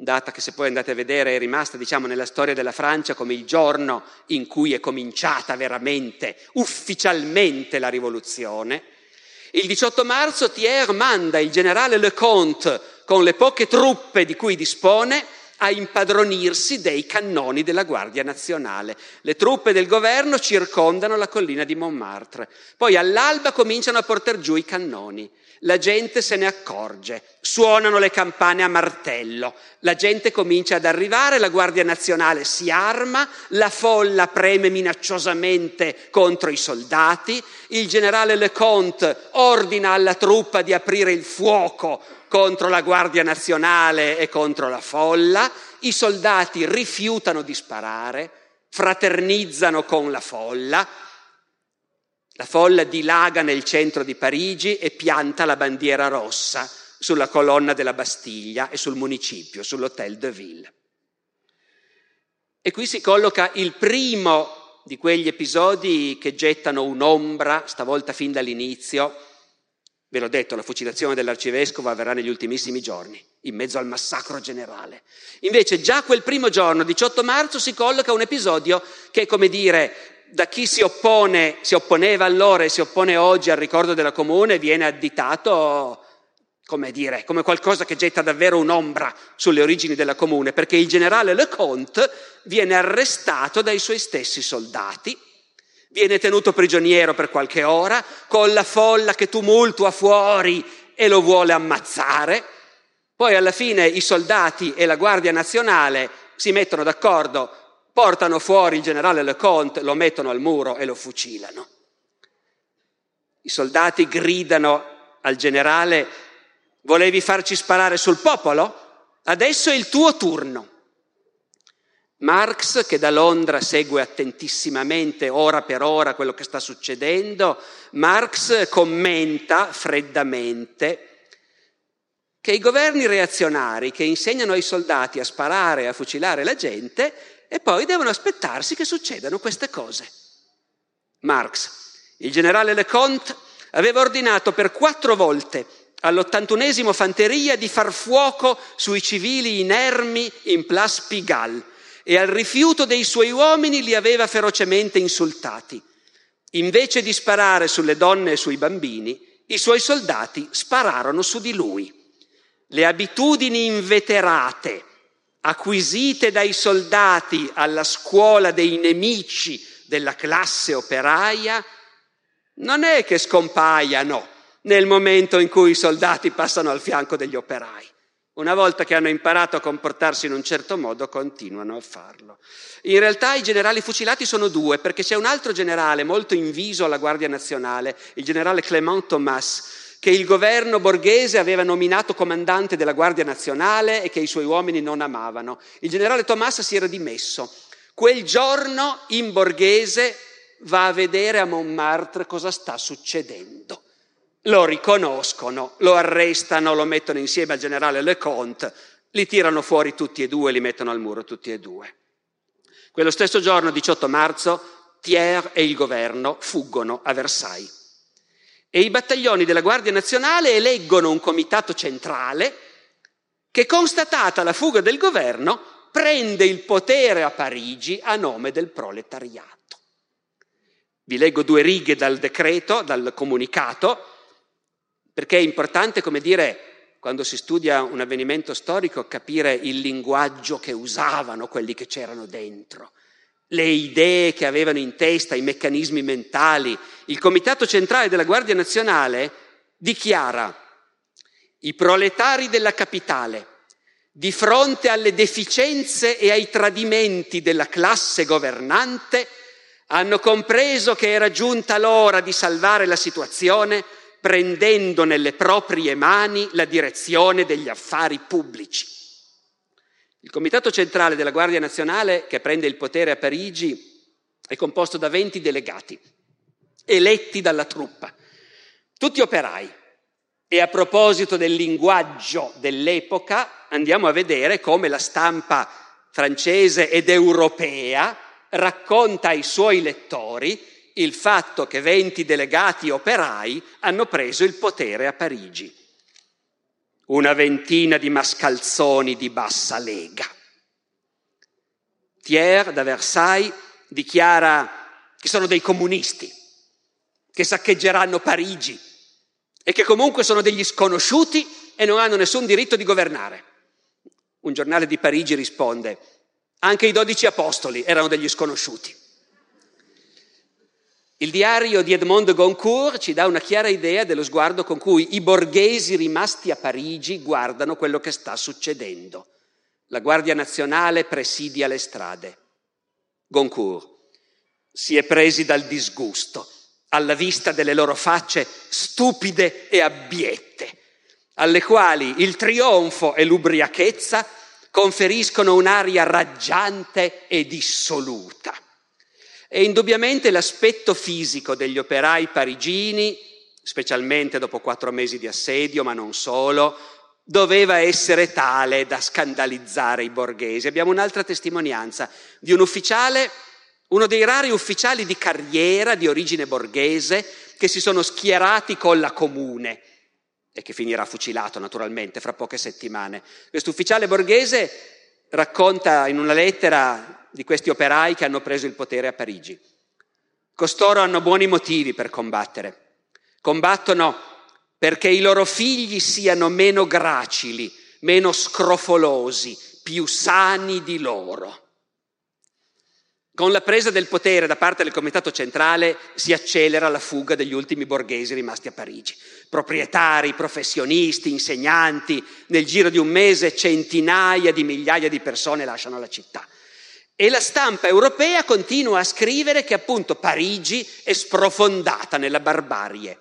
data che se poi andate a vedere è rimasta diciamo nella storia della Francia come il giorno in cui è cominciata veramente, ufficialmente la rivoluzione. Il 18 marzo Thiers manda il generale Leconte con le poche truppe di cui dispone a impadronirsi dei cannoni della Guardia Nazionale. Le truppe del governo circondano la collina di Montmartre. Poi all'alba cominciano a portare giù i cannoni. La gente se ne accorge, suonano le campane a martello, la gente comincia ad arrivare, la Guardia Nazionale si arma, la folla preme minacciosamente contro i soldati, il generale Leconte ordina alla truppa di aprire il fuoco contro la Guardia Nazionale e contro la folla, i soldati rifiutano di sparare, fraternizzano con la folla, la folla dilaga nel centro di Parigi e pianta la bandiera rossa sulla colonna della Bastiglia e sul municipio, sull'Hôtel de Ville. E qui si colloca il primo di quegli episodi che gettano un'ombra, stavolta fin dall'inizio, Ve l'ho detto, la fucilazione dell'arcivescovo avverrà negli ultimissimi giorni, in mezzo al massacro generale. Invece già quel primo giorno, 18 marzo, si colloca un episodio che, come dire, da chi si oppone, si opponeva allora e si oppone oggi al ricordo della comune, viene additato, come dire, come qualcosa che getta davvero un'ombra sulle origini della comune, perché il generale Leconte viene arrestato dai suoi stessi soldati viene tenuto prigioniero per qualche ora, con la folla che tumultua fuori e lo vuole ammazzare. Poi alla fine i soldati e la Guardia Nazionale si mettono d'accordo, portano fuori il generale Leconte, lo mettono al muro e lo fucilano. I soldati gridano al generale, volevi farci sparare sul popolo? Adesso è il tuo turno. Marx, che da Londra segue attentissimamente ora per ora quello che sta succedendo, Marx commenta freddamente che i governi reazionari che insegnano ai soldati a sparare e a fucilare la gente e poi devono aspettarsi che succedano queste cose. Marx, il generale Leconte, aveva ordinato per quattro volte all'81esimo fanteria di far fuoco sui civili inermi in Place Pigalle e al rifiuto dei suoi uomini li aveva ferocemente insultati. Invece di sparare sulle donne e sui bambini, i suoi soldati spararono su di lui. Le abitudini inveterate, acquisite dai soldati alla scuola dei nemici della classe operaia, non è che scompaiano nel momento in cui i soldati passano al fianco degli operai. Una volta che hanno imparato a comportarsi in un certo modo, continuano a farlo. In realtà i generali fucilati sono due, perché c'è un altro generale molto inviso alla Guardia Nazionale, il generale Clément Thomas, che il governo borghese aveva nominato comandante della Guardia Nazionale e che i suoi uomini non amavano. Il generale Thomas si era dimesso. Quel giorno in borghese va a vedere a Montmartre cosa sta succedendo lo riconoscono, lo arrestano, lo mettono insieme al generale Leconte, li tirano fuori tutti e due, li mettono al muro tutti e due. Quello stesso giorno, 18 marzo, Thiers e il governo fuggono a Versailles. E i battaglioni della Guardia Nazionale eleggono un comitato centrale che, constatata la fuga del governo, prende il potere a Parigi a nome del proletariato. Vi leggo due righe dal decreto, dal comunicato, perché è importante, come dire, quando si studia un avvenimento storico, capire il linguaggio che usavano quelli che c'erano dentro, le idee che avevano in testa, i meccanismi mentali. Il Comitato Centrale della Guardia Nazionale dichiara i proletari della capitale, di fronte alle deficienze e ai tradimenti della classe governante, hanno compreso che era giunta l'ora di salvare la situazione prendendo nelle proprie mani la direzione degli affari pubblici. Il Comitato Centrale della Guardia Nazionale, che prende il potere a Parigi, è composto da 20 delegati, eletti dalla truppa, tutti operai. E a proposito del linguaggio dell'epoca, andiamo a vedere come la stampa francese ed europea racconta ai suoi lettori il fatto che 20 delegati operai hanno preso il potere a Parigi. Una ventina di mascalzoni di bassa lega. Thiers da Versailles dichiara che sono dei comunisti, che saccheggeranno Parigi e che comunque sono degli sconosciuti e non hanno nessun diritto di governare. Un giornale di Parigi risponde, anche i dodici apostoli erano degli sconosciuti. Il diario di Edmond Goncourt ci dà una chiara idea dello sguardo con cui i borghesi rimasti a Parigi guardano quello che sta succedendo. La Guardia Nazionale presidia le strade. Goncourt si è presi dal disgusto alla vista delle loro facce stupide e abbiette, alle quali il trionfo e l'ubriachezza conferiscono un'aria raggiante e dissoluta. E indubbiamente l'aspetto fisico degli operai parigini, specialmente dopo quattro mesi di assedio, ma non solo, doveva essere tale da scandalizzare i borghesi. Abbiamo un'altra testimonianza di un ufficiale, uno dei rari ufficiali di carriera di origine borghese che si sono schierati con la comune e che finirà fucilato naturalmente fra poche settimane. Questo ufficiale borghese racconta in una lettera di questi operai che hanno preso il potere a Parigi. Costoro hanno buoni motivi per combattere. Combattono perché i loro figli siano meno gracili, meno scrofolosi, più sani di loro. Con la presa del potere da parte del Comitato Centrale si accelera la fuga degli ultimi borghesi rimasti a Parigi. Proprietari, professionisti, insegnanti, nel giro di un mese centinaia di migliaia di persone lasciano la città. E la stampa europea continua a scrivere che appunto Parigi è sprofondata nella barbarie.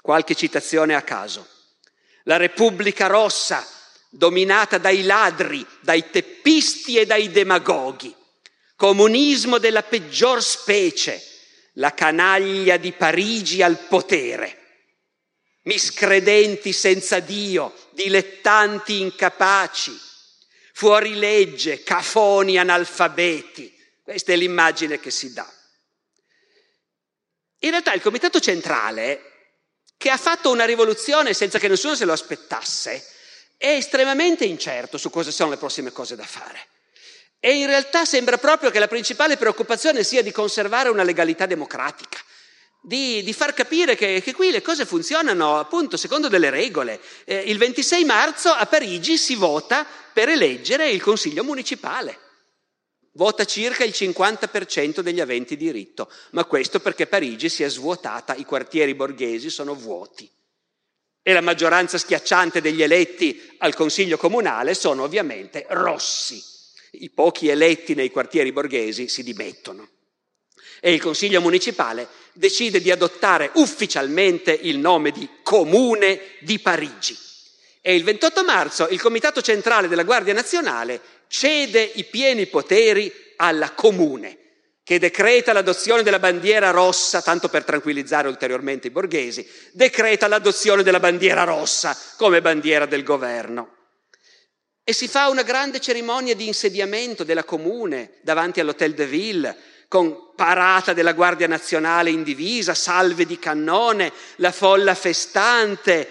Qualche citazione a caso. La Repubblica Rossa, dominata dai ladri, dai teppisti e dai demagoghi. Comunismo della peggior specie, la canaglia di Parigi al potere. Miscredenti senza Dio, dilettanti incapaci fuori legge, cafoni, analfabeti. Questa è l'immagine che si dà. In realtà il Comitato Centrale che ha fatto una rivoluzione senza che nessuno se lo aspettasse, è estremamente incerto su cosa sono le prossime cose da fare. E in realtà sembra proprio che la principale preoccupazione sia di conservare una legalità democratica, di, di far capire che, che, qui le cose funzionano appunto secondo delle regole. Eh, il 26 marzo a Parigi si vota per eleggere il Consiglio municipale. Vota circa il 50% degli aventi diritto, ma questo perché Parigi si è svuotata, i quartieri borghesi sono vuoti. E la maggioranza schiacciante degli eletti al Consiglio comunale sono ovviamente rossi. I pochi eletti nei quartieri borghesi si dimettono. E il Consiglio municipale decide di adottare ufficialmente il nome di Comune di Parigi. E il 28 marzo il Comitato Centrale della Guardia Nazionale cede i pieni poteri alla Comune, che decreta l'adozione della bandiera rossa, tanto per tranquillizzare ulteriormente i borghesi, decreta l'adozione della bandiera rossa come bandiera del governo. E si fa una grande cerimonia di insediamento della Comune davanti all'Hotel de Ville, con parata della Guardia Nazionale in divisa, salve di cannone, la folla festante,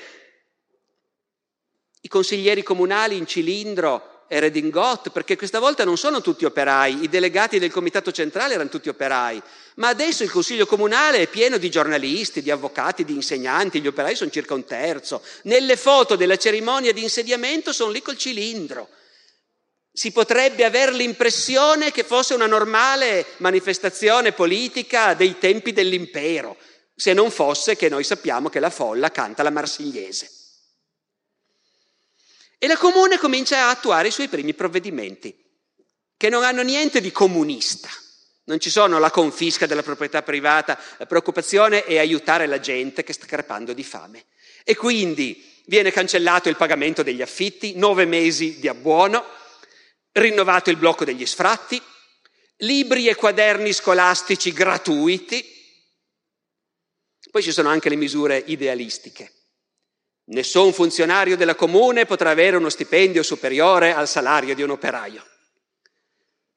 i consiglieri comunali in cilindro e redingot, perché questa volta non sono tutti operai, i delegati del comitato centrale erano tutti operai, ma adesso il consiglio comunale è pieno di giornalisti, di avvocati, di insegnanti, gli operai sono circa un terzo. Nelle foto della cerimonia di insediamento sono lì col cilindro si potrebbe avere l'impressione che fosse una normale manifestazione politica dei tempi dell'impero, se non fosse che noi sappiamo che la folla canta la marsigliese. E la comune comincia a attuare i suoi primi provvedimenti, che non hanno niente di comunista. Non ci sono la confisca della proprietà privata, la preoccupazione è aiutare la gente che sta crepando di fame. E quindi viene cancellato il pagamento degli affitti, nove mesi di abbuono, rinnovato il blocco degli sfratti, libri e quaderni scolastici gratuiti. Poi ci sono anche le misure idealistiche. Nessun funzionario della comune potrà avere uno stipendio superiore al salario di un operaio.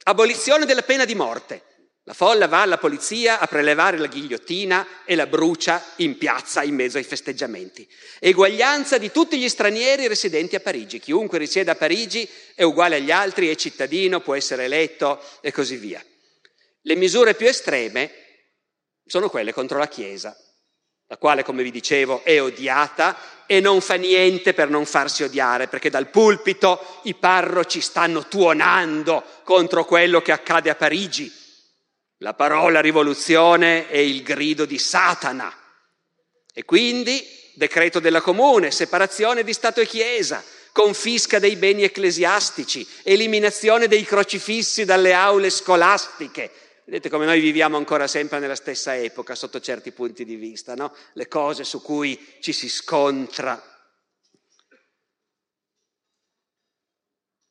Abolizione della pena di morte. La folla va alla polizia a prelevare la ghigliottina e la brucia in piazza in mezzo ai festeggiamenti. Eguaglianza di tutti gli stranieri residenti a Parigi. Chiunque risieda a Parigi è uguale agli altri, è cittadino, può essere eletto e così via. Le misure più estreme sono quelle contro la Chiesa, la quale, come vi dicevo, è odiata e non fa niente per non farsi odiare, perché dal pulpito i parroci stanno tuonando contro quello che accade a Parigi la parola rivoluzione è il grido di Satana. E quindi decreto della comune, separazione di Stato e Chiesa, confisca dei beni ecclesiastici, eliminazione dei crocifissi dalle aule scolastiche. Vedete come noi viviamo ancora sempre nella stessa epoca sotto certi punti di vista, no? Le cose su cui ci si scontra.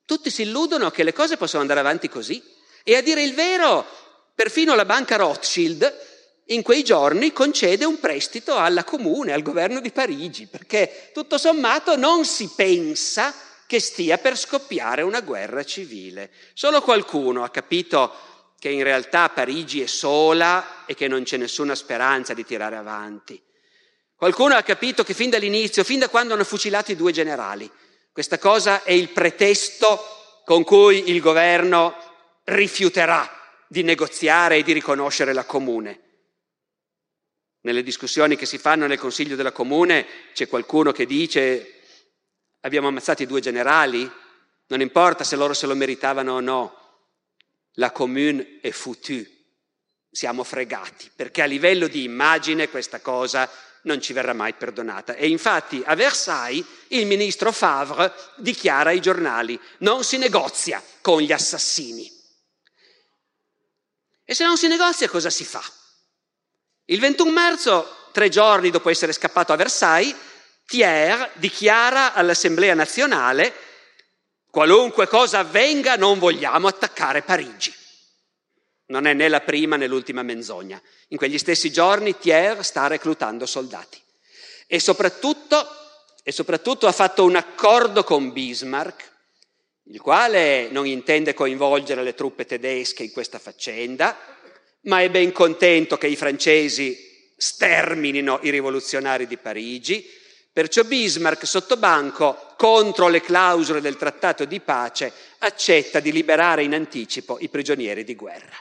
Tutti si illudono che le cose possono andare avanti così. E a dire il vero, Perfino la banca Rothschild in quei giorni concede un prestito alla comune, al governo di Parigi, perché tutto sommato non si pensa che stia per scoppiare una guerra civile. Solo qualcuno ha capito che in realtà Parigi è sola e che non c'è nessuna speranza di tirare avanti. Qualcuno ha capito che fin dall'inizio, fin da quando hanno fucilato i due generali, questa cosa è il pretesto con cui il governo rifiuterà di negoziare e di riconoscere la comune. Nelle discussioni che si fanno nel Consiglio della Comune c'è qualcuno che dice abbiamo ammazzato i due generali, non importa se loro se lo meritavano o no, la commune è foutue, siamo fregati, perché a livello di immagine questa cosa non ci verrà mai perdonata. E infatti a Versailles il ministro Favre dichiara ai giornali non si negozia con gli assassini. E se non si negozia cosa si fa? Il 21 marzo, tre giorni dopo essere scappato a Versailles, Thiers dichiara all'Assemblea nazionale qualunque cosa avvenga non vogliamo attaccare Parigi. Non è né la prima né l'ultima menzogna. In quegli stessi giorni Thiers sta reclutando soldati. E soprattutto, e soprattutto ha fatto un accordo con Bismarck il quale non intende coinvolgere le truppe tedesche in questa faccenda, ma è ben contento che i francesi sterminino i rivoluzionari di Parigi, perciò Bismarck sotto banco, contro le clausole del trattato di pace, accetta di liberare in anticipo i prigionieri di guerra,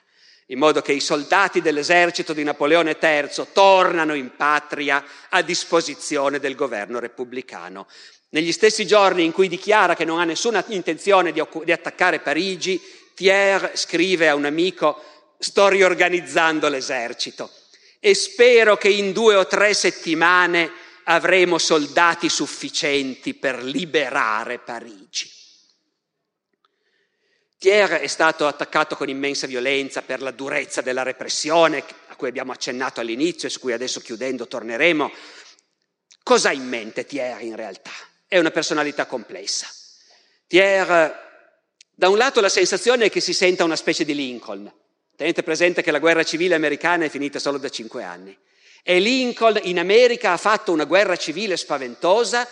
in modo che i soldati dell'esercito di Napoleone III tornano in patria a disposizione del governo repubblicano. Negli stessi giorni in cui dichiara che non ha nessuna intenzione di, di attaccare Parigi, Thiers scrive a un amico sto riorganizzando l'esercito e spero che in due o tre settimane avremo soldati sufficienti per liberare Parigi. Thiers è stato attaccato con immensa violenza per la durezza della repressione a cui abbiamo accennato all'inizio e su cui adesso chiudendo torneremo. Cosa ha in mente Thiers in realtà? È una personalità complessa. Thiers, da un lato la sensazione è che si senta una specie di Lincoln, Tenete presente che la guerra civile americana è finita solo da cinque anni. E Lincoln in America ha fatto una guerra civile spaventosa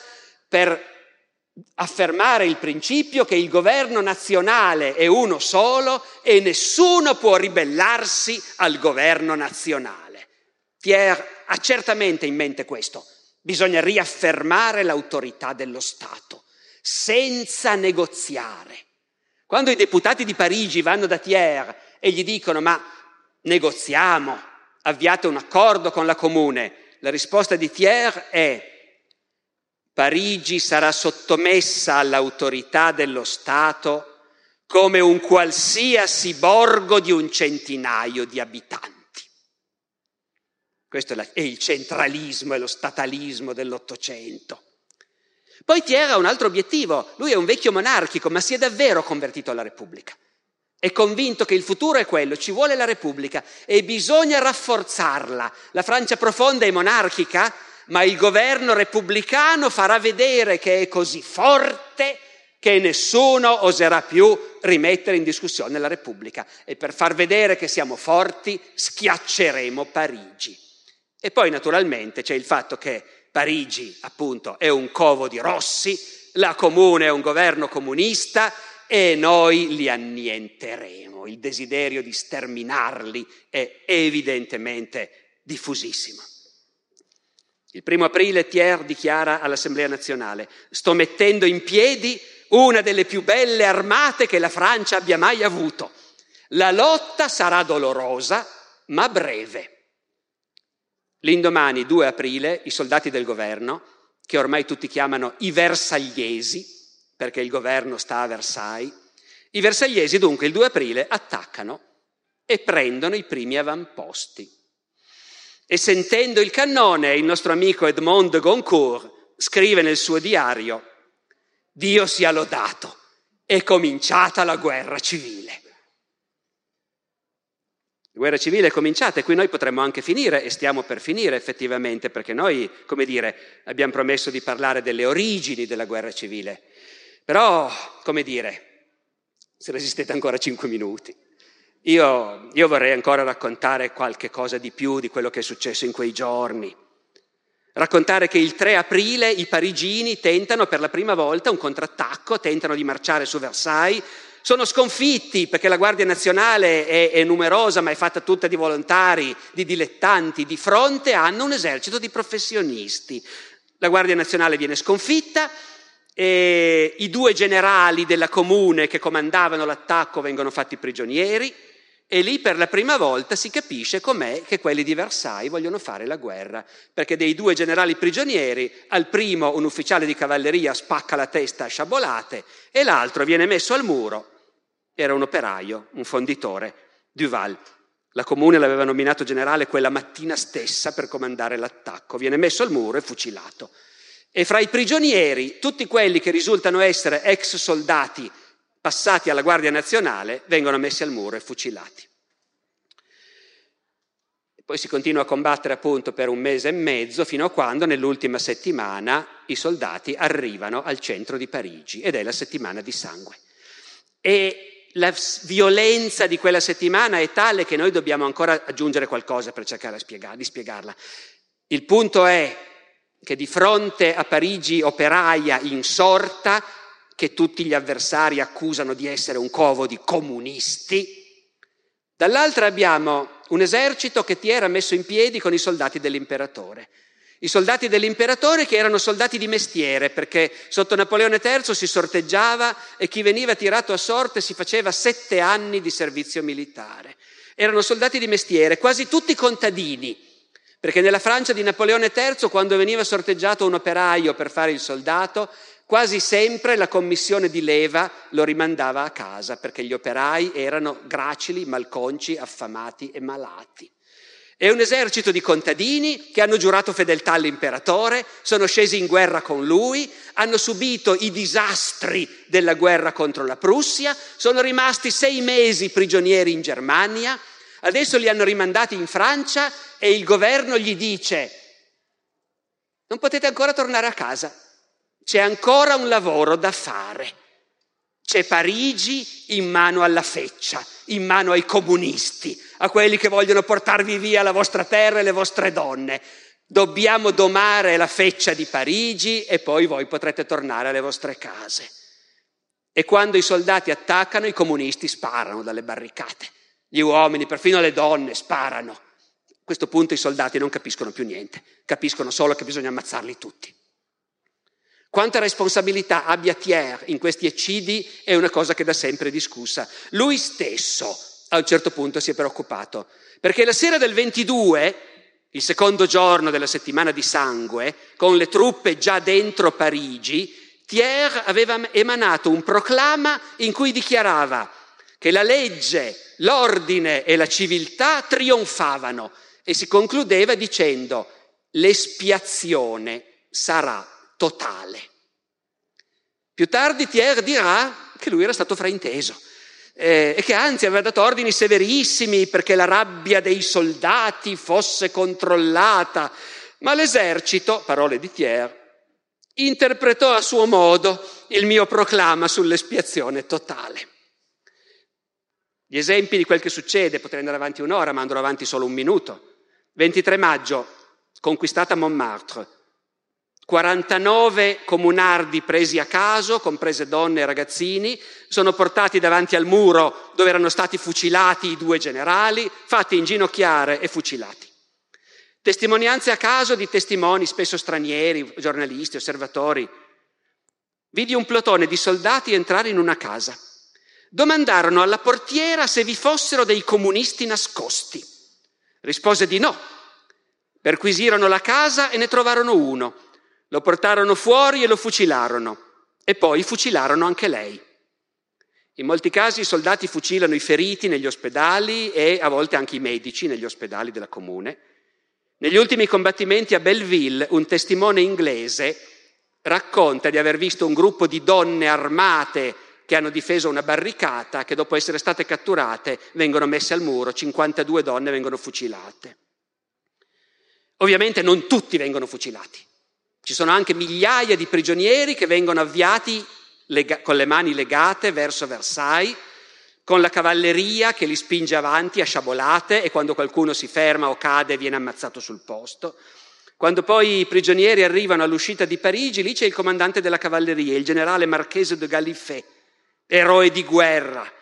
per affermare il principio che il governo nazionale è uno solo e nessuno può ribellarsi al governo nazionale. Thiers ha certamente in mente questo. Bisogna riaffermare l'autorità dello Stato senza negoziare. Quando i deputati di Parigi vanno da Thiers e gli dicono ma negoziamo, avviate un accordo con la comune. La risposta di Thiers è Parigi sarà sottomessa all'autorità dello Stato come un qualsiasi borgo di un centinaio di abitanti. Questo è il centralismo e lo statalismo dell'Ottocento. Poi Thiers ha un altro obiettivo, lui è un vecchio monarchico, ma si è davvero convertito alla Repubblica. È convinto che il futuro è quello, ci vuole la Repubblica e bisogna rafforzarla. La Francia profonda è monarchica, ma il governo repubblicano farà vedere che è così forte che nessuno oserà più rimettere in discussione la Repubblica. E per far vedere che siamo forti schiacceremo Parigi. E poi naturalmente c'è il fatto che Parigi, appunto, è un covo di rossi, la comune è un governo comunista e noi li annienteremo. Il desiderio di sterminarli è evidentemente diffusissimo. Il primo aprile Thiers dichiara all'Assemblea nazionale, sto mettendo in piedi una delle più belle armate che la Francia abbia mai avuto. La lotta sarà dolorosa, ma breve. L'indomani, 2 aprile, i soldati del governo, che ormai tutti chiamano i versagliesi, perché il governo sta a Versailles. I versagliesi dunque il 2 aprile attaccano e prendono i primi avamposti. E sentendo il cannone, il nostro amico Edmond de Goncourt scrive nel suo diario, Dio sia lodato, è cominciata la guerra civile. Guerra civile è cominciata e qui noi potremmo anche finire e stiamo per finire effettivamente perché noi, come dire, abbiamo promesso di parlare delle origini della guerra civile. Però, come dire, se resistete ancora cinque minuti. Io, io, vorrei ancora raccontare qualche cosa di più di quello che è successo in quei giorni. Raccontare che il 3 aprile i parigini tentano per la prima volta un contrattacco, tentano di marciare su Versailles, sono sconfitti perché la Guardia Nazionale è, è numerosa ma è fatta tutta di volontari, di dilettanti, di fronte hanno un esercito di professionisti. La Guardia Nazionale viene sconfitta, e I due generali della comune che comandavano l'attacco vengono fatti prigionieri e lì per la prima volta si capisce com'è che quelli di Versailles vogliono fare la guerra, perché dei due generali prigionieri, al primo un ufficiale di cavalleria spacca la testa a sciabolate e l'altro viene messo al muro. Era un operaio, un fonditore, Duval. La comune l'aveva nominato generale quella mattina stessa per comandare l'attacco. Viene messo al muro e fucilato. E fra i prigionieri, tutti quelli che risultano essere ex soldati passati alla Guardia Nazionale vengono messi al muro e fucilati. Poi si continua a combattere appunto per un mese e mezzo fino a quando nell'ultima settimana i soldati arrivano al centro di Parigi ed è la settimana di sangue. E la violenza di quella settimana è tale che noi dobbiamo ancora aggiungere qualcosa per cercare di spiegarla. Il punto è che di fronte a Parigi operaia insorta, che tutti gli avversari accusano di essere un covo di comunisti, dall'altra abbiamo un esercito che Thiers ha messo in piedi con i soldati dell'imperatore. I soldati dell'imperatore che erano soldati di mestiere, perché sotto Napoleone III si sorteggiava e chi veniva tirato a sorte si faceva sette anni di servizio militare. Erano soldati di mestiere, quasi tutti contadini, perché nella Francia di Napoleone III, quando veniva sorteggiato un operaio per fare il soldato, quasi sempre la commissione di leva lo rimandava a casa, perché gli operai erano gracili, malconci, affamati e malati. È un esercito di contadini che hanno giurato fedeltà all'imperatore, sono scesi in guerra con lui, hanno subito i disastri della guerra contro la Prussia, sono rimasti sei mesi prigionieri in Germania, adesso li hanno rimandati in Francia e il governo gli dice non potete ancora tornare a casa, c'è ancora un lavoro da fare. C'è Parigi in mano alla feccia, in mano ai comunisti, a quelli che vogliono portarvi via la vostra terra e le vostre donne. Dobbiamo domare la feccia di Parigi e poi voi potrete tornare alle vostre case. E quando i soldati attaccano, i comunisti sparano dalle barricate. Gli uomini, perfino le donne, sparano. A questo punto i soldati non capiscono più niente, capiscono solo che bisogna ammazzarli tutti. Quanta responsabilità abbia Thiers in questi eccidi è una cosa che da sempre è discussa. Lui stesso a un certo punto si è preoccupato, perché la sera del 22, il secondo giorno della settimana di sangue, con le truppe già dentro Parigi, Thiers aveva emanato un proclama in cui dichiarava che la legge, l'ordine e la civiltà trionfavano e si concludeva dicendo l'espiazione sarà totale. Più tardi Thiers dirà che lui era stato frainteso eh, e che anzi aveva dato ordini severissimi perché la rabbia dei soldati fosse controllata, ma l'esercito, parole di Thiers, interpretò a suo modo il mio proclama sull'espiazione totale. Gli esempi di quel che succede, potrei andare avanti un'ora, ma andrò avanti solo un minuto. 23 maggio, conquistata Montmartre, 49 comunardi presi a caso, comprese donne e ragazzini, sono portati davanti al muro dove erano stati fucilati i due generali, fatti inginocchiare e fucilati. Testimonianze a caso di testimoni, spesso stranieri, giornalisti, osservatori. Vidi un plotone di soldati entrare in una casa. Domandarono alla portiera se vi fossero dei comunisti nascosti. Rispose di no. Perquisirono la casa e ne trovarono uno lo portarono fuori e lo fucilarono e poi fucilarono anche lei. In molti casi i soldati fucilano i feriti negli ospedali e a volte anche i medici negli ospedali della comune. Negli ultimi combattimenti a Belleville un testimone inglese racconta di aver visto un gruppo di donne armate che hanno difeso una barricata che dopo essere state catturate vengono messe al muro, 52 donne vengono fucilate. Ovviamente non tutti vengono fucilati. Ci sono anche migliaia di prigionieri che vengono avviati lega- con le mani legate verso Versailles, con la cavalleria che li spinge avanti a sciabolate e quando qualcuno si ferma o cade viene ammazzato sul posto. Quando poi i prigionieri arrivano all'uscita di Parigi, lì c'è il comandante della cavalleria, il generale Marchese de Gallifet, eroe di guerra,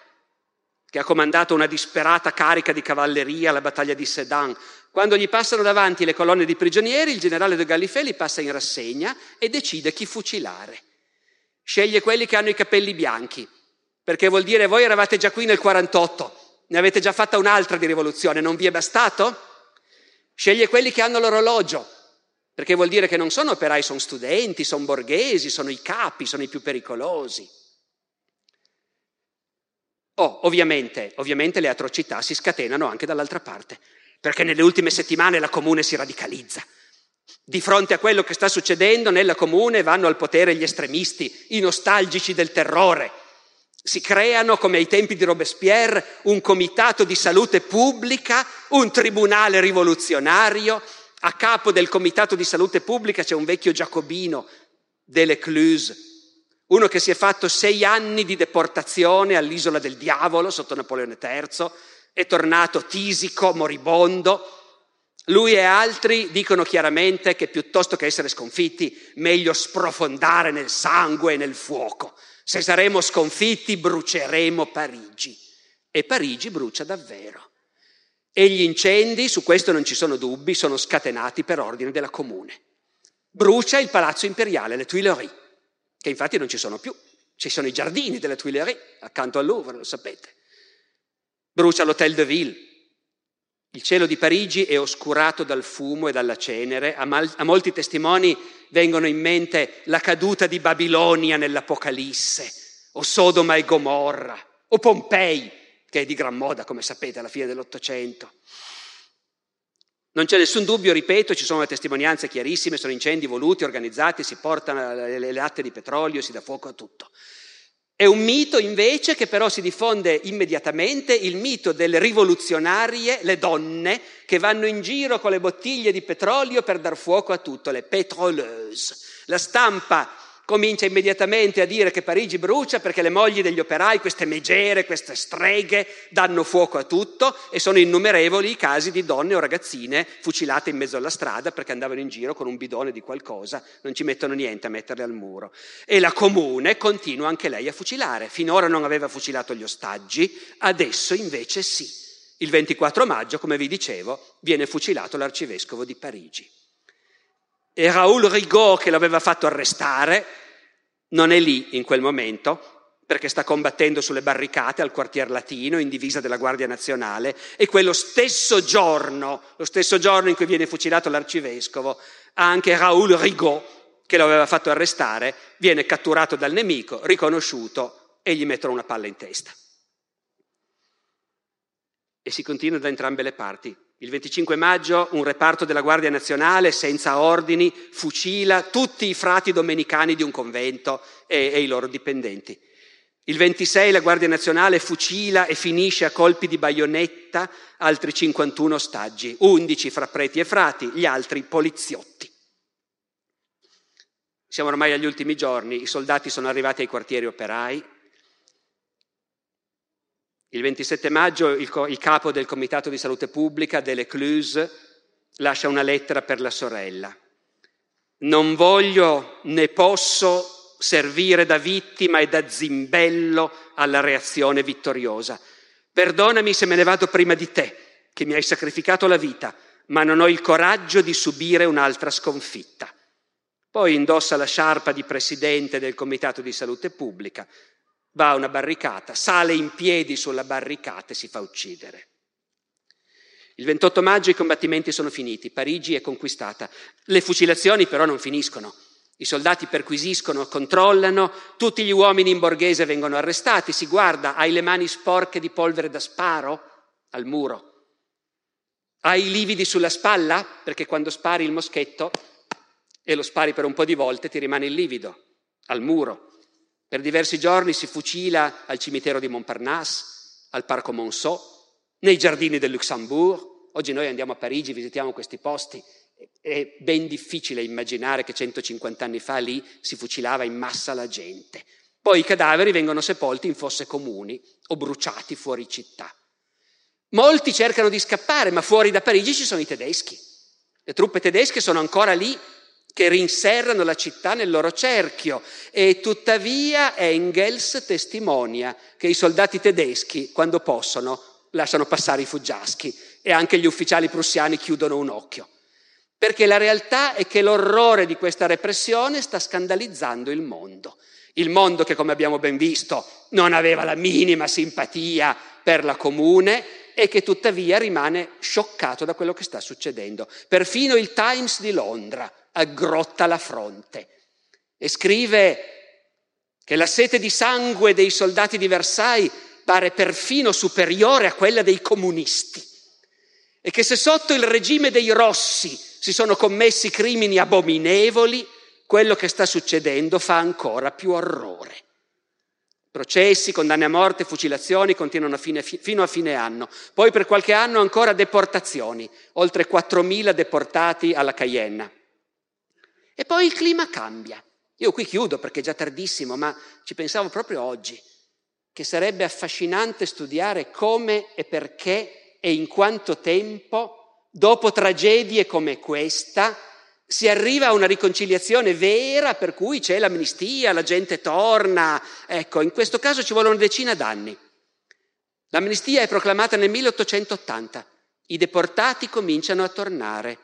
che ha comandato una disperata carica di cavalleria alla battaglia di Sedan, quando gli passano davanti le colonne di prigionieri, il generale de Gallifet li passa in rassegna e decide chi fucilare. Sceglie quelli che hanno i capelli bianchi, perché vuol dire voi eravate già qui nel 48, ne avete già fatta un'altra di rivoluzione, non vi è bastato? Sceglie quelli che hanno l'orologio, perché vuol dire che non sono operai, sono studenti, sono borghesi, sono i capi, sono i più pericolosi. Oh, ovviamente, ovviamente le atrocità si scatenano anche dall'altra parte perché nelle ultime settimane la comune si radicalizza. Di fronte a quello che sta succedendo nella comune vanno al potere gli estremisti, i nostalgici del terrore. Si creano, come ai tempi di Robespierre, un comitato di salute pubblica, un tribunale rivoluzionario. A capo del comitato di salute pubblica c'è un vecchio giacobino, Delecluse, uno che si è fatto sei anni di deportazione all'isola del diavolo sotto Napoleone III, è tornato tisico, moribondo. Lui e altri dicono chiaramente che piuttosto che essere sconfitti, meglio sprofondare nel sangue e nel fuoco. Se saremo sconfitti, bruceremo Parigi. E Parigi brucia davvero. E gli incendi, su questo non ci sono dubbi, sono scatenati per ordine della comune. Brucia il palazzo imperiale, le Tuileries, che infatti non ci sono più. Ci sono i giardini delle Tuileries accanto al Louvre, lo sapete. Brucia l'Hôtel de Ville. Il cielo di Parigi è oscurato dal fumo e dalla cenere. A, mal- a molti testimoni vengono in mente la caduta di Babilonia nell'Apocalisse, o Sodoma e Gomorra, o Pompei, che è di gran moda, come sapete, alla fine dell'Ottocento. Non c'è nessun dubbio, ripeto, ci sono le testimonianze chiarissime, sono incendi voluti, organizzati, si portano le, latte di petrolio, si dà fuoco a tutto. È un mito invece che però si diffonde immediatamente, il mito delle rivoluzionarie, le donne che vanno in giro con le bottiglie di petrolio per dar fuoco a tutto, le pétroleuse. La stampa comincia immediatamente a dire che Parigi brucia perché le mogli degli operai, queste megere, queste streghe, danno fuoco a tutto e sono innumerevoli i casi di donne o ragazzine fucilate in mezzo alla strada perché andavano in giro con un bidone di qualcosa, non ci mettono niente a metterle al muro. E la comune continua anche lei a fucilare. Finora non aveva fucilato gli ostaggi, adesso invece sì. Il 24 maggio, come vi dicevo, viene fucilato l'arcivescovo di Parigi. E Raoul Rigaud, che l'aveva fatto arrestare, non è lì in quel momento, perché sta combattendo sulle barricate al quartier latino in divisa della Guardia Nazionale e quello stesso giorno, lo stesso giorno in cui viene fucilato l'arcivescovo, anche Raoul Rigaud, che lo aveva fatto arrestare, viene catturato dal nemico, riconosciuto e gli mettono una palla in testa. E si continua da entrambe le parti. Il 25 maggio un reparto della Guardia Nazionale senza ordini fucila tutti i frati domenicani di un convento e, e i loro dipendenti. Il 26 la Guardia Nazionale fucila e finisce a colpi di baionetta altri 51 ostaggi, 11 fra preti e frati, gli altri poliziotti. Siamo ormai agli ultimi giorni, i soldati sono arrivati ai quartieri operai, il 27 maggio il, il capo del Comitato di Salute Pubblica, Delecluse, lascia una lettera per la sorella. Non voglio né posso servire da vittima e da zimbello alla reazione vittoriosa. Perdonami se me ne vado prima di te, che mi hai sacrificato la vita, ma non ho il coraggio di subire un'altra sconfitta. Poi indossa la sciarpa di presidente del Comitato di Salute Pubblica, va a una barricata, sale in piedi sulla barricata e si fa uccidere. Il 28 maggio i combattimenti sono finiti, Parigi è conquistata. Le fucilazioni però non finiscono. I soldati perquisiscono, controllano, tutti gli uomini in borghese vengono arrestati, si guarda, hai le mani sporche di polvere da sparo al muro. Hai i lividi sulla spalla? Perché quando spari il moschetto e lo spari per un po' di volte ti rimane il livido al muro. Per diversi giorni si fucila al cimitero di Montparnasse, al Parco Monceau, nei giardini del Luxembourg. Oggi noi andiamo a Parigi, visitiamo questi posti. È ben difficile immaginare che 150 anni fa lì si fucilava in massa la gente. Poi i cadaveri vengono sepolti in fosse comuni o bruciati fuori città. Molti cercano di scappare, ma fuori da Parigi ci sono i tedeschi. Le truppe tedesche sono ancora lì che rinserrano la città nel loro cerchio e tuttavia Engels testimonia che i soldati tedeschi, quando possono, lasciano passare i fuggiaschi e anche gli ufficiali prussiani chiudono un occhio. Perché la realtà è che l'orrore di questa repressione sta scandalizzando il mondo. Il mondo che, come abbiamo ben visto, non aveva la minima simpatia per la comune e che tuttavia rimane scioccato da quello che sta succedendo. Perfino il Times di Londra aggrotta la fronte e scrive che la sete di sangue dei soldati di Versailles pare perfino superiore a quella dei comunisti e che se sotto il regime dei rossi si sono commessi crimini abominevoli, quello che sta succedendo fa ancora più orrore. Processi, condanne a morte, fucilazioni continuano fine, fino a fine anno. Poi per qualche anno ancora deportazioni, oltre 4.000 deportati alla Cayenne. E poi il clima cambia. Io qui chiudo perché è già tardissimo, ma ci pensavo proprio oggi, che sarebbe affascinante studiare come e perché e in quanto tempo, dopo tragedie come questa, si arriva a una riconciliazione vera per cui c'è l'amnistia, la gente torna. Ecco, in questo caso ci vuole una decina d'anni. L'amnistia è proclamata nel 1880. I deportati cominciano a tornare.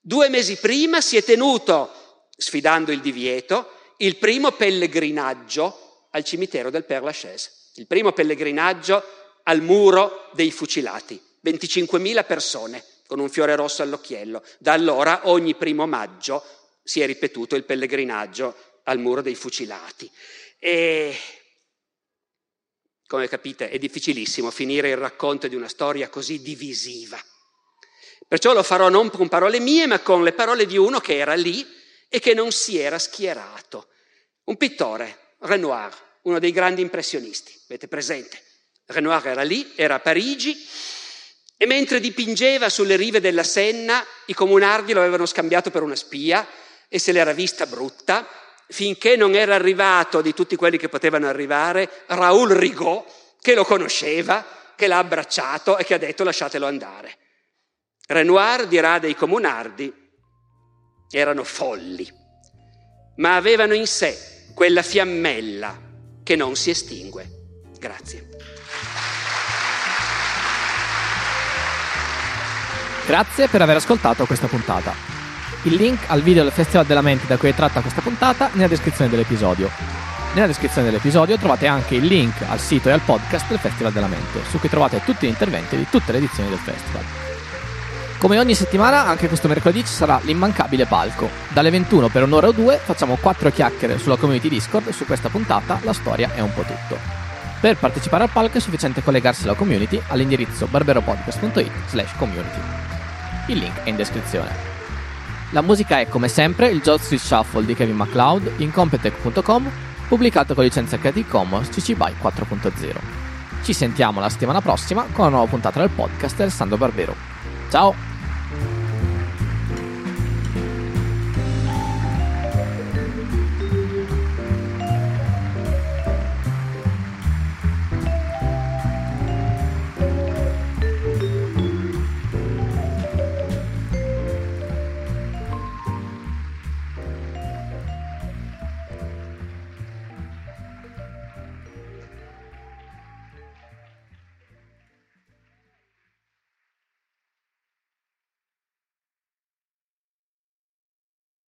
Due mesi prima si è tenuto, sfidando il divieto, il primo pellegrinaggio al cimitero del Père Lachaise, il primo pellegrinaggio al muro dei fucilati, 25.000 persone con un fiore rosso all'occhiello. Da allora ogni primo maggio si è ripetuto il pellegrinaggio al muro dei fucilati. E come capite è difficilissimo finire il racconto di una storia così divisiva. Perciò lo farò non con parole mie, ma con le parole di uno che era lì e che non si era schierato. Un pittore, Renoir, uno dei grandi impressionisti, avete presente? Renoir era lì, era a Parigi e mentre dipingeva sulle rive della Senna, i comunardi lo avevano scambiato per una spia e se l'era vista brutta, finché non era arrivato di tutti quelli che potevano arrivare Raoul Rigaud, che lo conosceva, che l'ha abbracciato e che ha detto lasciatelo andare. Renoir dirà dei comunardi, erano folli, ma avevano in sé quella fiammella che non si estingue. Grazie. Grazie per aver ascoltato questa puntata. Il link al video del Festival della Mente da cui è tratta questa puntata nella descrizione dell'episodio. Nella descrizione dell'episodio trovate anche il link al sito e al podcast del Festival della Mente, su cui trovate tutti gli interventi di tutte le edizioni del festival. Come ogni settimana, anche questo mercoledì ci sarà l'immancabile palco. Dalle 21 per un'ora o due facciamo quattro chiacchiere sulla community Discord su questa puntata La storia è un po' tutto. Per partecipare al palco è sufficiente collegarsi alla community all'indirizzo barberopodcast.it slash community. Il link è in descrizione. La musica è come sempre il Jot Street Shuffle di Kevin MacLeod in Competech.com pubblicato con licenza Creative Commons CC BY 4.0. Ci sentiamo la settimana prossima con una nuova puntata del podcast Alessandro Barbero. Ciao! Thank you.